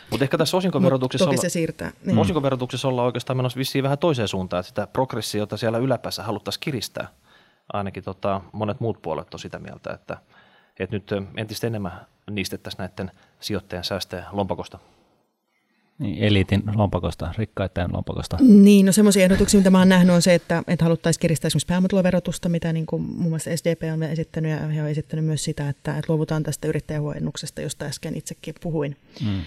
Mutta ehkä tässä osinkoverotuksessa, Mut toki olla, se siirtää. Niin. osinkoverotuksessa ollaan oikeastaan menossa vissiin vähän toiseen suuntaan, että sitä progressiota siellä yläpäässä haluttaisiin kiristää. Ainakin tota, monet muut puolet on sitä mieltä, että, että nyt entistä enemmän niistettäisiin näiden sijoittajien säästöjen lompakosta. Niin, eliitin lompakosta, rikkaiden lompakosta. Niin, no semmoisia ehdotuksia, mitä mä oon nähnyt, on se, että, että haluttaisiin kiristää esimerkiksi pääomatuloverotusta, mitä niin kuin muun muassa SDP on esittänyt, ja he on esittänyt myös sitä, että, että luovutaan tästä yrittäjähuojennuksesta, josta äsken itsekin puhuin. Mm.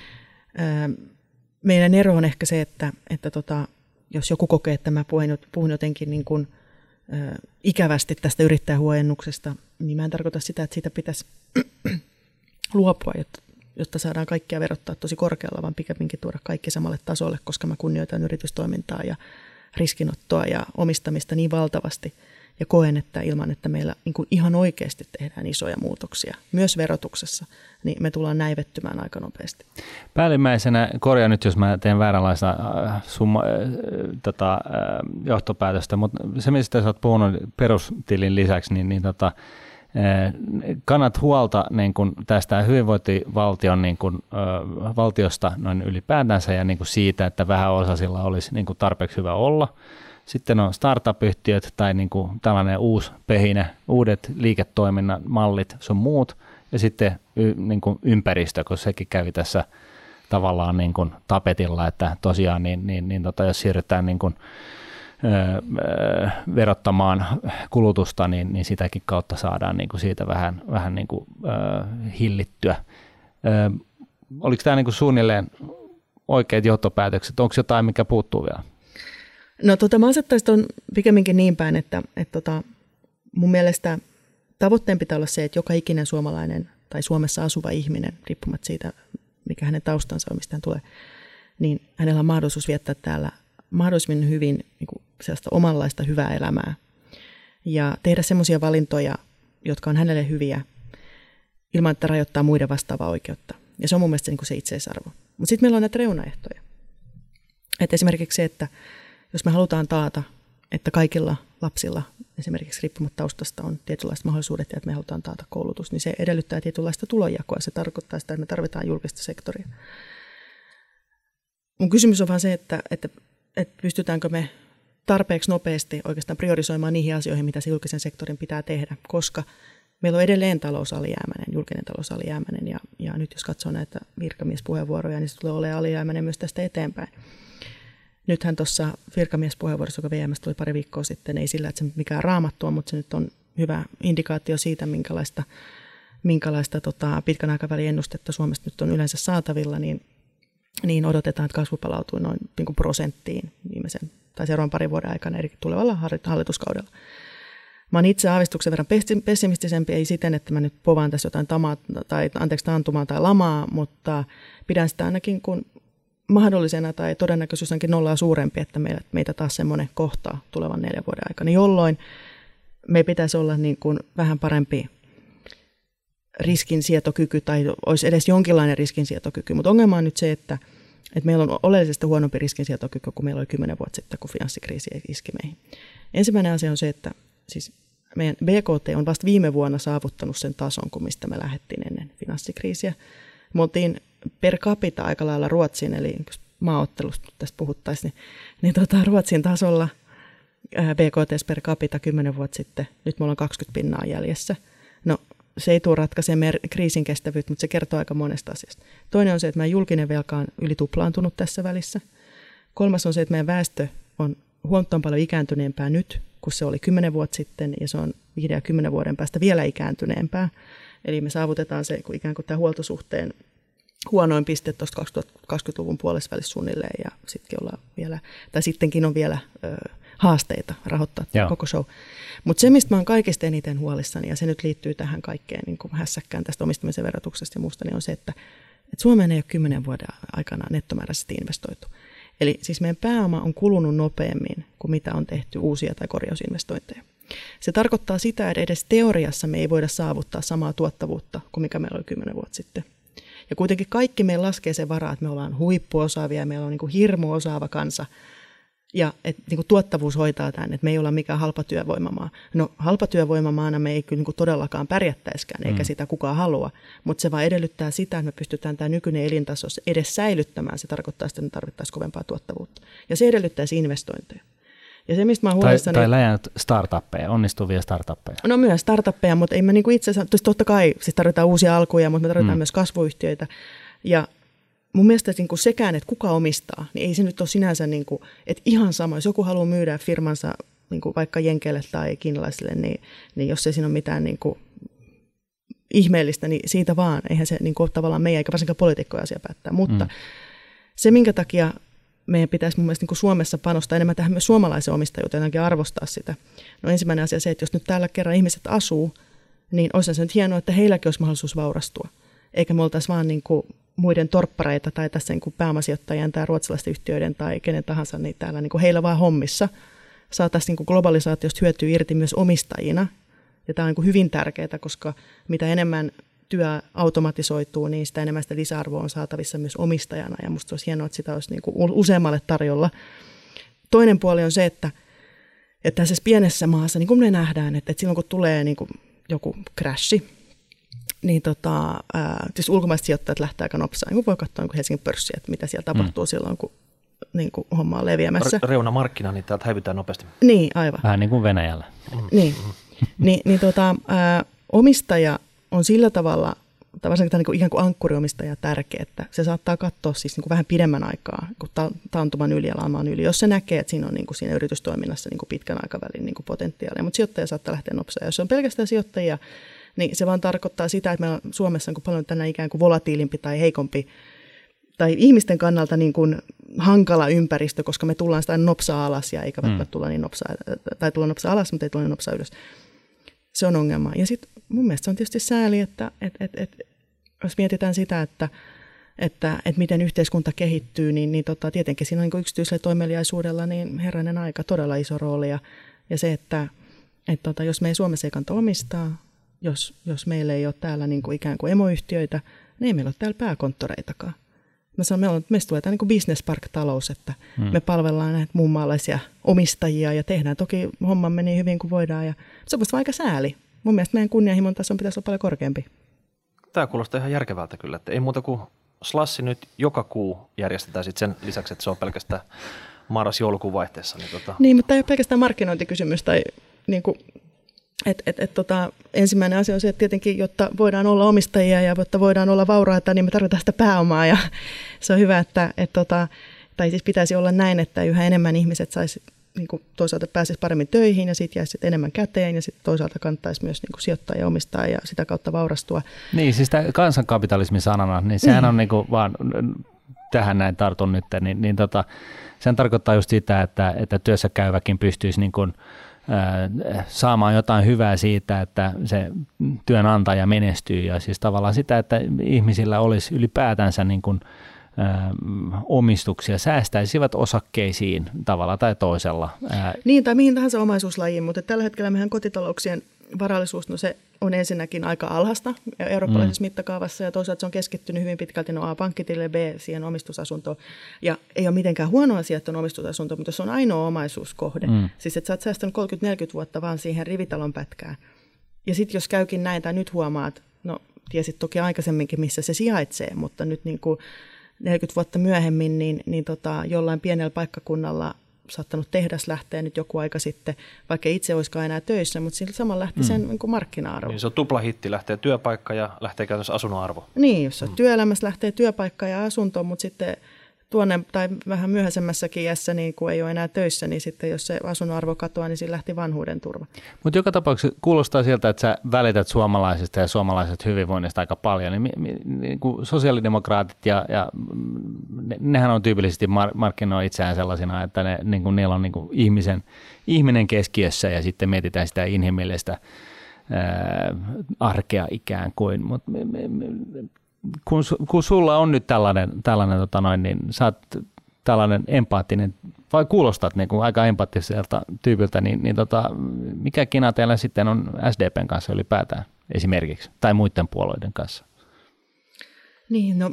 Meidän ero on ehkä se, että, että tota, jos joku kokee, että mä puhun, puhun jotenkin niin kuin, äh, ikävästi tästä yrittäjähuojennuksesta, niin mä en tarkoita sitä, että siitä pitäisi luopua, jotta jotta saadaan kaikkia verottaa tosi korkealla, vaan pikemminkin tuoda kaikki samalle tasolle, koska mä kunnioitan yritystoimintaa ja riskinottoa ja omistamista niin valtavasti ja koen, että ilman, että meillä niin kuin ihan oikeasti tehdään isoja muutoksia, myös verotuksessa, niin me tullaan näivettymään aika nopeasti. Päällimmäisenä, korjaa nyt jos mä teen vääränlaista äh, summa, äh, tota, äh, johtopäätöstä, mutta se mistä sä oot puhunut perustilin lisäksi, niin, niin tota, kannat huolta niin kuin tästä hyvinvointivaltion niin kuin, valtiosta noin ylipäätänsä ja niin kuin siitä, että vähän osasilla olisi niin kuin tarpeeksi hyvä olla. Sitten on startup-yhtiöt tai niin kuin tällainen uusi pehinä, uudet liiketoiminnan mallit sun muut ja sitten y, niin kuin ympäristö, kun sekin kävi tässä tavallaan niin kuin tapetilla, että tosiaan niin, niin, niin tota, jos siirrytään niin kuin, verottamaan kulutusta, niin, niin sitäkin kautta saadaan niin kuin siitä vähän, vähän niin kuin, hillittyä. Oliko tämä niin kuin suunnilleen oikeat johtopäätökset? Onko jotain, mikä puuttuu vielä? No tota, mä asettaisin tuon pikemminkin niin päin, että, että tota, mun mielestä tavoitteen pitää olla se, että joka ikinen suomalainen tai Suomessa asuva ihminen, riippumatta siitä, mikä hänen taustansa on, mistä hän tulee, niin hänellä on mahdollisuus viettää täällä mahdollisimman hyvin niin kuin omanlaista hyvää elämää ja tehdä semmoisia valintoja, jotka on hänelle hyviä, ilman että rajoittaa muiden vastaavaa oikeutta. Ja se on mun mielestä se, niin kuin se itseisarvo. Mutta sitten meillä on näitä reunaehtoja. Et esimerkiksi se, että jos me halutaan taata, että kaikilla lapsilla, esimerkiksi riippumatta taustasta, on tietynlaiset mahdollisuudet ja että me halutaan taata koulutus, niin se edellyttää tietynlaista tulonjakoa. Se tarkoittaa sitä, että me tarvitaan julkista sektoria. Mun kysymys on vaan se, että, että, että pystytäänkö me tarpeeksi nopeasti oikeastaan priorisoimaan niihin asioihin, mitä se julkisen sektorin pitää tehdä, koska meillä on edelleen talousalijäämäinen, julkinen talousalijäämäinen, ja, ja nyt jos katsoo näitä virkamiespuheenvuoroja, niin se tulee olemaan alijäämäinen myös tästä eteenpäin. Nythän tuossa virkamiespuheenvuorossa, joka VMS tuli pari viikkoa sitten, ei sillä, että se mikään raamattua, mutta se nyt on hyvä indikaatio siitä, minkälaista, minkälaista tota, pitkän aikavälin ennustetta Suomesta nyt on yleensä saatavilla, niin, niin odotetaan, että kasvu palautuu noin niin kuin prosenttiin viimeisen tai seuraavan parin vuoden aikana eri tulevalla hallituskaudella. Mä oon itse aavistuksen verran pessimistisempi, ei siten, että mä nyt povaan tässä jotain tamaa, tai anteeksi taantumaa tai lamaa, mutta pidän sitä ainakin kuin mahdollisena tai todennäköisyys onkin nollaa suurempi, että meitä, meitä taas semmoinen kohtaa tulevan neljän vuoden aikana, jolloin me pitäisi olla niin kuin vähän parempi riskinsietokyky tai olisi edes jonkinlainen riskinsietokyky. Mutta ongelma on nyt se, että – että meillä on oleellisesti huonompi riskinsietokyky kuin meillä oli kymmenen vuotta sitten, kun finanssikriisi iski meihin. Ensimmäinen asia on se, että siis meidän BKT on vasta viime vuonna saavuttanut sen tason, kuin mistä me lähdettiin ennen finanssikriisiä. Me oltiin per capita aika lailla Ruotsiin, eli maaottelusta tästä puhuttaisiin, niin, niin tota, Ruotsin tasolla BKT per capita kymmenen vuotta sitten, nyt me ollaan 20 pinnaa jäljessä. Se ei tule ratkaisemaan kriisin kestävyyttä, mutta se kertoo aika monesta asiasta. Toinen on se, että meidän julkinen velka on yli tuplaantunut tässä välissä. Kolmas on se, että meidän väestö on huomattavan paljon ikääntyneempää nyt kuin se oli kymmenen vuotta sitten, ja se on viiden ja kymmenen vuoden päästä vielä ikääntyneempää. Eli me saavutetaan se ikään kuin tämä huoltosuhteen huonoin piste tuosta 2020-luvun puolessa välissä suunnilleen, ja sittenkin, ollaan vielä, tai sittenkin on vielä ö, haasteita rahoittaa Joo. koko show. Mutta se, mistä mä oon kaikista eniten huolissani, ja se nyt liittyy tähän kaikkeen niin kuin hässäkkään tästä omistamisen verotuksesta ja muusta, niin on se, että, että Suomeen ei ole kymmenen vuoden aikana nettomääräisesti investoitu. Eli siis meidän pääoma on kulunut nopeammin kuin mitä on tehty uusia tai korjausinvestointeja. Se tarkoittaa sitä, että edes teoriassa me ei voida saavuttaa samaa tuottavuutta kuin mikä meillä oli kymmenen vuotta sitten. Ja kuitenkin kaikki meillä laskee sen varaa, että me ollaan huippuosaavia ja meillä on niin kuin hirmu osaava kansa – ja että niin tuottavuus hoitaa tämän, että me ei olla mikään halpa työvoimamaa. No halpa työvoimamaana me ei kyllä niin todellakaan pärjättäiskään, eikä mm. sitä kukaan halua, mutta se vaan edellyttää sitä, että me pystytään tämä nykyinen elintaso edes säilyttämään. Se tarkoittaa että me tarvittaisiin kovempaa tuottavuutta. Ja se edellyttäisi investointeja. Ja se, mistä mä. Tai, tai läjännyt startuppeja, onnistuvia startuppeja. No myös startuppeja, mutta ei mä niin itse asiassa, totta kai siis tarvitaan uusia alkuja, mutta me tarvitaan mm. myös kasvuyhtiöitä. Ja mun mielestä niin kuin sekään, että kuka omistaa, niin ei se nyt ole sinänsä, niin kuin, että ihan sama, jos joku haluaa myydä firmansa niin kuin vaikka Jenkeille tai kiinalaisille, niin, niin jos ei siinä ole mitään niin kuin, ihmeellistä, niin siitä vaan, eihän se niin kuin, ole tavallaan meidän eikä varsinkaan poliitikkoja asia päättää. Mutta mm. se, minkä takia meidän pitäisi mun mielestä niin kuin Suomessa panostaa enemmän tähän myös suomalaisen omistajuuteen, jotenkin arvostaa sitä. No ensimmäinen asia se, että jos nyt täällä kerran ihmiset asuu, niin olisi se nyt hienoa, että heilläkin olisi mahdollisuus vaurastua. Eikä me oltaisi vaan niin kuin muiden torppareita tai tässä niin kuin pääomasijoittajien tai ruotsalaisten yhtiöiden tai kenen tahansa, niin täällä niin kuin heillä vaan hommissa saataisiin niin kuin globalisaatiosta hyötyä irti myös omistajina. Ja tämä on niin kuin hyvin tärkeää, koska mitä enemmän työ automatisoituu, niin sitä enemmän sitä lisäarvoa on saatavissa myös omistajana. Ja minusta olisi hienoa, että sitä olisi niin kuin useammalle tarjolla. Toinen puoli on se, että, että tässä pienessä maassa, niin kuin me nähdään, että, että silloin kun tulee niin kuin joku crashi, niin tota, ää, siis ulkomaiset sijoittajat lähtee aika nopsaan. Niin voi katsoa niin Helsingin pörssiä, että mitä siellä tapahtuu mm. silloin, kun niin kuin homma on leviämässä. Reuna markkina, niin täältä hävytään nopeasti. Niin, aivan. Vähän niin kuin Venäjällä. Mm. Niin, Ni, niin tota, ää, omistaja on sillä tavalla, tai varsinkin tämä niin ikään kuin ankkuriomistaja tärkeä, että se saattaa katsoa siis niin kuin vähän pidemmän aikaa kuin ta- taantuman yli ja laamaan yli, jos se näkee, että siinä on niin kuin siinä yritystoiminnassa niin kuin pitkän aikavälin niin kuin potentiaalia. Mutta sijoittaja saattaa lähteä nopeasti. Jos on pelkästään sijoittajia, niin se vaan tarkoittaa sitä, että meillä on Suomessa on paljon tänä ikään kuin volatiilimpi tai heikompi tai ihmisten kannalta niin kuin hankala ympäristö, koska me tullaan sitä nopsaa alas ja eikä välttämättä mm. tulla niin nopsaa, tai tulla nopsaa alas, mutta ei tulla niin nopsaa ylös. Se on ongelma. Ja sitten mun mielestä se on tietysti sääli, että et, et, et, jos mietitään sitä, että että, että miten yhteiskunta kehittyy, niin, niin tota, tietenkin siinä on niin yksityisellä toimeliaisuudella niin herranen aika todella iso rooli. Ja, ja se, että että tota, jos me ei Suomessa ei kanta omistaa, jos, jos meillä ei ole täällä niin kuin ikään kuin emoyhtiöitä, niin ei meillä ole täällä pääkonttoreitakaan. Mä sanon, meillä on, meistä tulee tämä niin business park-talous, että hmm. me palvellaan näitä muun maalaisia omistajia ja tehdään toki hommamme niin hyvin kuin voidaan. Ja se on aika sääli. Mun mielestä meidän kunnianhimon tason pitäisi olla paljon korkeampi. Tämä kuulostaa ihan järkevältä kyllä, että ei muuta kuin slassi nyt joka kuu järjestetään sit sen lisäksi, että se on pelkästään marras-joulukuun vaihteessa. Niin, tota... niin mutta tämä ei ole pelkästään markkinointikysymys tai niin kuin et, et, et, tota, ensimmäinen asia on se, että tietenkin, jotta voidaan olla omistajia ja jotta voidaan olla vauraita, niin me tarvitaan sitä pääomaa. Ja se on hyvä, että, et, tota, tai siis pitäisi olla näin, että yhä enemmän ihmiset saisi niin kuin toisaalta pääsisi paremmin töihin ja sitten jäisi enemmän käteen ja sitten toisaalta kannattaisi myös niin kuin sijoittaa ja omistaa ja sitä kautta vaurastua. Niin, siis tämä kansankapitalismin sanana, niin sehän niin. on niin kuin vaan, tähän näin tartun nyt, niin, niin tota, sen tarkoittaa just sitä, että, että työssä käyväkin pystyisi niin kuin – saamaan jotain hyvää siitä, että se työnantaja menestyy ja siis tavallaan sitä, että ihmisillä olisi ylipäätänsä niin kuin, omistuksia, säästäisivät osakkeisiin tavalla tai toisella. Niin, tai mihin tahansa omaisuuslajiin, mutta tällä hetkellä meidän kotitalouksien varallisuus, no se on ensinnäkin aika alhasta eurooppalaisessa mm. mittakaavassa ja toisaalta se on keskittynyt hyvin pitkälti no A pankkitille B siihen omistusasuntoon. Ja ei ole mitenkään huono asia, että on omistusasunto, mutta se on ainoa omaisuuskohde. Mm. Siis että sä oot säästänyt 30-40 vuotta vaan siihen rivitalon pätkään. Ja sitten jos käykin näin tai nyt huomaat, no tiesit toki aikaisemminkin, missä se sijaitsee, mutta nyt niin kuin 40 vuotta myöhemmin, niin, niin tota, jollain pienellä paikkakunnalla saattanut tehdas lähteä nyt joku aika sitten, vaikka itse olisikaan enää töissä, mutta sillä samalla lähti mm. sen niin kuin markkina-arvo. Niin se on tuplahitti, lähtee työpaikka ja lähtee käytännössä asunnon arvo. Niin, jos mm. työelämässä lähtee työpaikka ja asunto, mutta sitten tuonne tai vähän myöhäisemmässäkin iässä, niin kun ei ole enää töissä, niin sitten jos se asunnon arvo katoaa, niin siinä lähti vanhuuden turva. Mutta joka tapauksessa kuulostaa siltä, että sä välität suomalaisista ja suomalaiset hyvinvoinnista aika paljon. Niin, niin kuin sosiaalidemokraatit ja, ja ne, nehän on tyypillisesti mar- markkinoi itseään sellaisina, että ne, niin kuin, niillä on niin kuin ihmisen, ihminen keskiössä ja sitten mietitään sitä inhimillistä arkea ikään kuin. Mutta kun, kun sulla on nyt tällainen, tällainen tota noin, niin sä oot tällainen empaattinen, vai kuulostat niin kuin aika empaattiselta tyypiltä, niin, niin tota, mikä kina teillä sitten on SDPn kanssa ylipäätään esimerkiksi, tai muiden puolueiden kanssa? Niin, no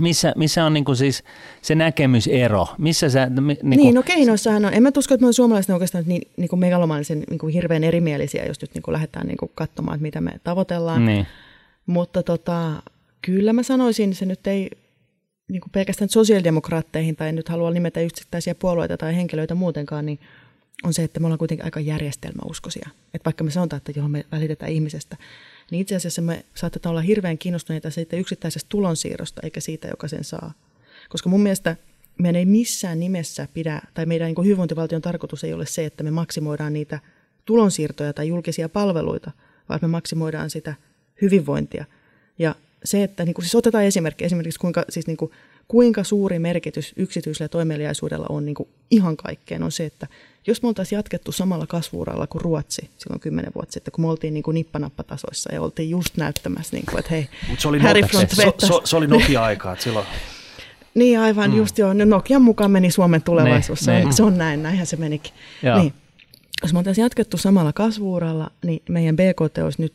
missä, missä on niin kuin siis se näkemysero? Missä sä, niin, kuin... niin, no keinoissahan on. En mä usko, että me suomalaiset oikeastaan niin, niin kuin megalomaanisen niin kuin hirveän erimielisiä, jos nyt niin kuin lähdetään niin kuin katsomaan, että mitä me tavoitellaan. Niin. Mutta tota, kyllä mä sanoisin, se nyt ei niin kuin pelkästään sosiaalidemokraatteihin tai en nyt halua nimetä yksittäisiä puolueita tai henkilöitä muutenkaan, niin on se, että me ollaan kuitenkin aika järjestelmäuskoisia. Että vaikka me sanotaan, että johon me välitetään ihmisestä, niin itse asiassa me saatetaan olla hirveän kiinnostuneita siitä yksittäisestä tulonsiirrosta, eikä siitä, joka sen saa. Koska mun mielestä meidän ei missään nimessä pidä, tai meidän niin hyvinvointivaltion tarkoitus ei ole se, että me maksimoidaan niitä tulonsiirtoja tai julkisia palveluita, vaan me maksimoidaan sitä hyvinvointia. Ja se, että niin kuin, siis otetaan esimerkki, esimerkiksi kuinka, siis niin kuin, kuinka suuri merkitys yksityisellä toimeliaisuudella on niin kuin ihan kaikkeen, on se, että jos me oltaisiin jatkettu samalla kasvuuralla kuin Ruotsi silloin kymmenen vuotta sitten, kun me oltiin niin kuin nippanappatasoissa ja oltiin just näyttämässä, niin kuin, että hei, Mut se oli Harry Front se, se, se, oli Nokia-aikaa, että silloin... Niin aivan, mm. just joo. No Nokian mukaan meni Suomen tulevaisuus. Ne, se, on, ne. se on näin, näinhän se menikin. Niin. Jos me oltaisiin jatkettu samalla kasvuuralla, niin meidän BKT olisi nyt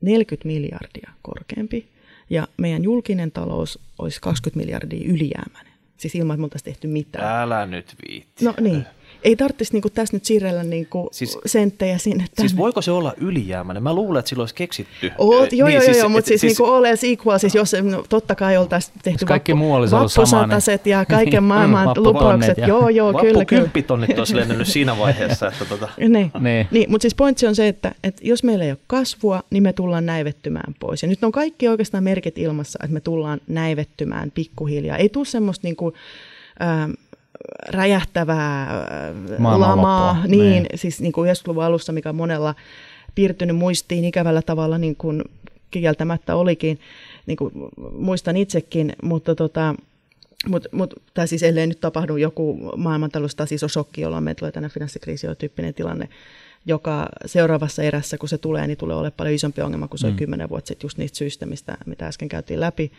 40 miljardia korkeampi ja meidän julkinen talous olisi 20 miljardia ylijäämäinen. Siis ilman, että me oltaisiin tehty mitään. Älä nyt viitti. No niin ei tarvitsisi niinku tässä nyt siirrellä niinku siis, senttejä sinne tänne. Siis voiko se olla ylijäämäinen? Mä luulen, että silloin olisi keksitty. Oo, joo, niin, joo, siis, joo, mutta siis, siis niinku all else equal, siis jos no, totta kai oltaisiin tehty siis kaikki muu olisi vappusataset ja kaiken maailman lupaukset. Ja. Joo, joo, Vappu kyllä. kymppitonnit olisi lennyt siinä vaiheessa. Että tota. niin, niin. niin mutta siis pointsi on se, että, että jos meillä ei ole kasvua, niin me tullaan näivettymään pois. Ja nyt on kaikki oikeastaan merkit ilmassa, että me tullaan näivettymään pikkuhiljaa. Ei tule semmoista niinku, ähm, räjähtävää lamaa, niin, niin, siis niin kuin 90-luvun alussa, mikä monella piirtynyt muistiin ikävällä tavalla, niin kuin kieltämättä olikin, niin kuin muistan itsekin, mutta tota, mut, mut, tai siis ellei nyt tapahdu joku maailmantaloudesta siis on shokki, jolloin meillä tulee tänne finanssikriisi-tyyppinen tilanne, joka seuraavassa erässä, kun se tulee, niin tulee olemaan paljon isompi ongelma kuin se mm. oli kymmenen vuotta sitten just niistä syistä, mistä, mitä äsken käytiin läpi.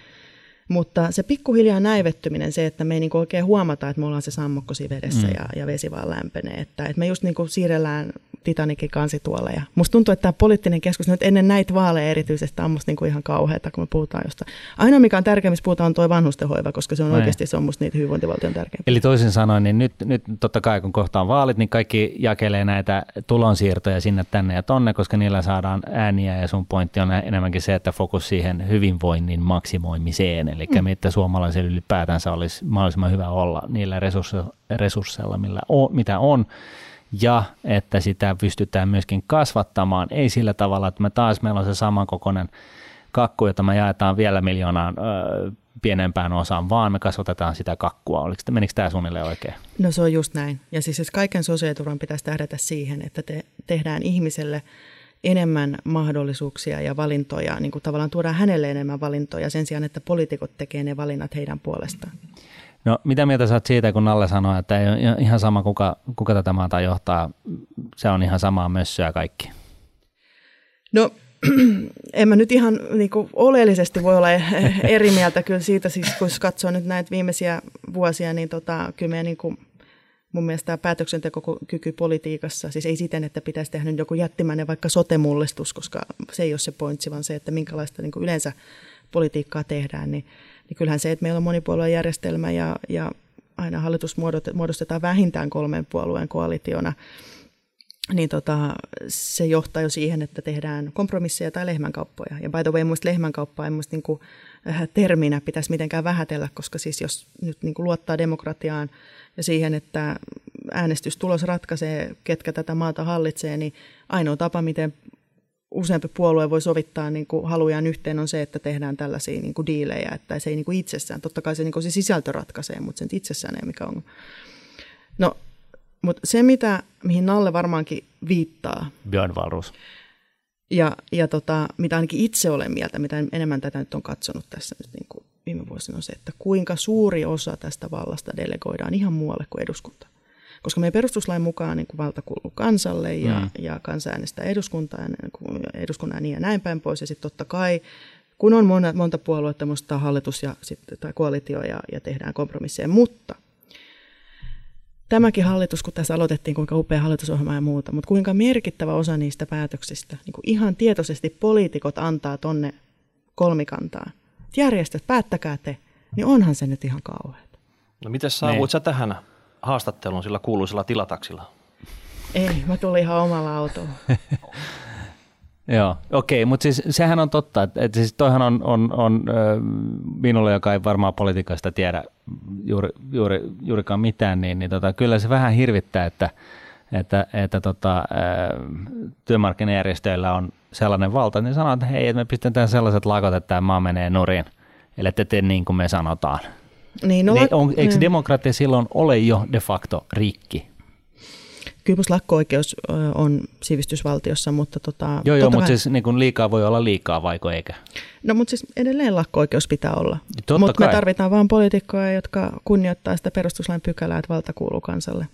Mutta se pikkuhiljaa näivettyminen, se, että me ei niinku oikein huomata, että me ollaan se sammokko vedessä mm. ja, ja vesi vaan lämpenee. Että, että me just niinku siirrellään Titanikin kansituolla. Ja musta tuntuu, että tämä poliittinen keskustelu nyt ennen näitä vaaleja erityisesti on musta niinku ihan kauheata, kun me puhutaan jostain. Ainoa, mikä on tärkeä, missä puhutaan, on tuo vanhustenhoiva, koska se on Näin. oikeasti se on musta niitä hyvinvointivaltion tärkeä. Eli toisin sanoen, niin nyt, nyt totta kai kun kohtaan vaalit, niin kaikki jakelee näitä tulonsiirtoja sinne tänne ja tonne, koska niillä saadaan ääniä ja sun pointti on enemmänkin se, että fokus siihen hyvinvoinnin maksimoimiseen, eli mm. mitä suomalaisilla ylipäätänsä olisi mahdollisimman hyvä olla niillä resursseilla, millä on, mitä on ja että sitä pystytään myöskin kasvattamaan, ei sillä tavalla, että me taas meillä on se samankokoinen kakku, jota me jaetaan vielä miljoonaan ö, pienempään osaan, vaan me kasvatetaan sitä kakkua. Oliko, menikö tämä suunnilleen oikein? No se on just näin. Ja siis jos kaiken sosiaaliturvan pitäisi tähdätä siihen, että te, tehdään ihmiselle enemmän mahdollisuuksia ja valintoja, niin kuin tavallaan tuodaan hänelle enemmän valintoja sen sijaan, että poliitikot tekee ne valinnat heidän puolestaan. No mitä mieltä sä oot siitä, kun Nalle sanoi, että ei ole ihan sama kuka, kuka tätä maata johtaa, se on ihan samaa mössöä kaikki? No en mä nyt ihan niin kuin, oleellisesti voi olla eri mieltä kyllä siitä, siis kun katsoo nyt näitä viimeisiä vuosia, niin tota, kyllä meidän niin kuin, mun mielestä päätöksentekokyky politiikassa, siis ei siten, että pitäisi tehdä joku jättimäinen vaikka sote-mullistus, koska se ei ole se pointsi, vaan se, että minkälaista niin kuin yleensä politiikkaa tehdään, niin niin kyllähän se, että meillä on monipuoluejärjestelmä ja, ja aina hallitus muodostetaan vähintään kolmen puolueen koalitiona, niin tota, se johtaa jo siihen, että tehdään kompromisseja tai lehmänkauppoja. Ja by the way, muista lehmänkauppaa ei muista niin terminä pitäisi mitenkään vähätellä, koska siis jos nyt niin kuin luottaa demokratiaan ja siihen, että äänestystulos ratkaisee, ketkä tätä maata hallitsee, niin ainoa tapa, miten useampi puolue voi sovittaa niin kuin halujaan yhteen on se, että tehdään tällaisia niin kuin diilejä, että se ei niin kuin itsessään, totta kai se, niin kuin se sisältö ratkaisee, mutta se nyt itsessään ei mikä on. No, mutta se, mitä, mihin Nalle varmaankin viittaa. Björn Valrus. Ja, ja tota, mitä ainakin itse olen mieltä, mitä enemmän tätä nyt on katsonut tässä nyt niin kuin viime vuosina, on se, että kuinka suuri osa tästä vallasta delegoidaan ihan muualle kuin eduskunta. Koska meidän perustuslain mukaan niin kuin valta kuuluu kansalle ja, mm. ja kansa äänestää eduskuntaa, eduskunnan niin ja näin päin pois. Ja sitten totta kai, kun on monta, monta puoluetta, musta hallitus ja, sit, tai koalitio ja, ja tehdään kompromisseja, mutta tämäkin hallitus, kun tässä aloitettiin, kuinka upea hallitusohjelma ja muuta, mutta kuinka merkittävä osa niistä päätöksistä, niin kuin ihan tietoisesti poliitikot antaa tonne kolmikantaan. Järjestöt, päättäkää te, niin onhan se nyt ihan kauheaa. No miten saavuit niin. sä tähän haastattelun sillä kuuluisella tilataksilla? Ei, mä tulin ihan omalla autolla. Joo, okei, okay, mutta siis sehän on totta, että, että siis toihan on, on, on minulle, joka ei varmaan politiikasta tiedä juuri, juuri, juurikaan mitään, niin, niin tota, kyllä se vähän hirvittää, että, että, että tota, työmarkkinajärjestöillä on sellainen valta, niin sanoo, että hei, että me pistetään sellaiset lakot, että tämä maa menee nurin, eli te niin kuin me sanotaan. Niin, no, niin on, eikö mm. demokratia silloin ole jo de facto rikki? Kyllä lakko-oikeus on sivistysvaltiossa, mutta tota... Joo, joo, mutta siis niin kuin liikaa voi olla liikaa, vaiko eikä? No, mutta siis edelleen lakko-oikeus pitää olla. Mutta me tarvitaan vain poliitikkoja, jotka kunnioittaa sitä perustuslain pykälää, että valta kuuluu kansalle.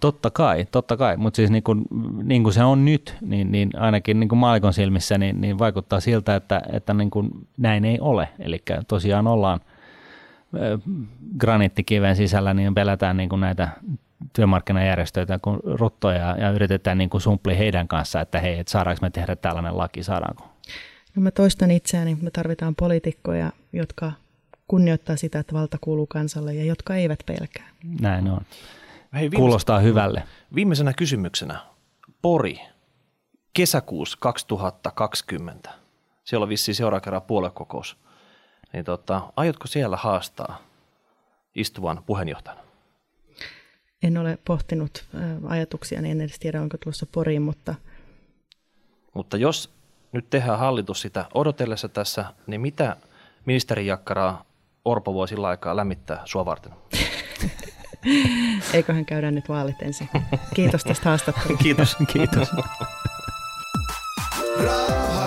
Totta kai, totta kai, mutta siis niin kuin, niin kuin se on nyt, niin, niin ainakin niin kuin maalikon silmissä niin, niin vaikuttaa siltä, että, että niin kuin näin ei ole. Eli tosiaan ollaan – graniittikiven sisällä, niin pelätään niin kuin näitä työmarkkinajärjestöitä kuin ruttoja ja yritetään niin kuin sumpli heidän kanssa, että hei, et saadaanko me tehdä tällainen laki, saadaanko? No mä toistan itseäni, me tarvitaan poliitikkoja, jotka kunnioittaa sitä, että valta kuuluu kansalle ja jotka eivät pelkää. Näin on. Hei, Kuulostaa hyvälle. Viimeisenä kysymyksenä. Pori, kesäkuussa 2020. Siellä on vissiin seuraava kerran puoluekokous niin tota, aiotko siellä haastaa istuvan puheenjohtajana? En ole pohtinut ajatuksia, niin en edes tiedä, onko tulossa Poriin, mutta... Mutta jos nyt tehdään hallitus sitä odotellessa tässä, niin mitä ministeri Jakkaraa Orpo voi sillä aikaa lämmittää sua varten? Eiköhän käydä nyt vaalit ensin. Kiitos tästä haastattelusta. kiitos, kiitos.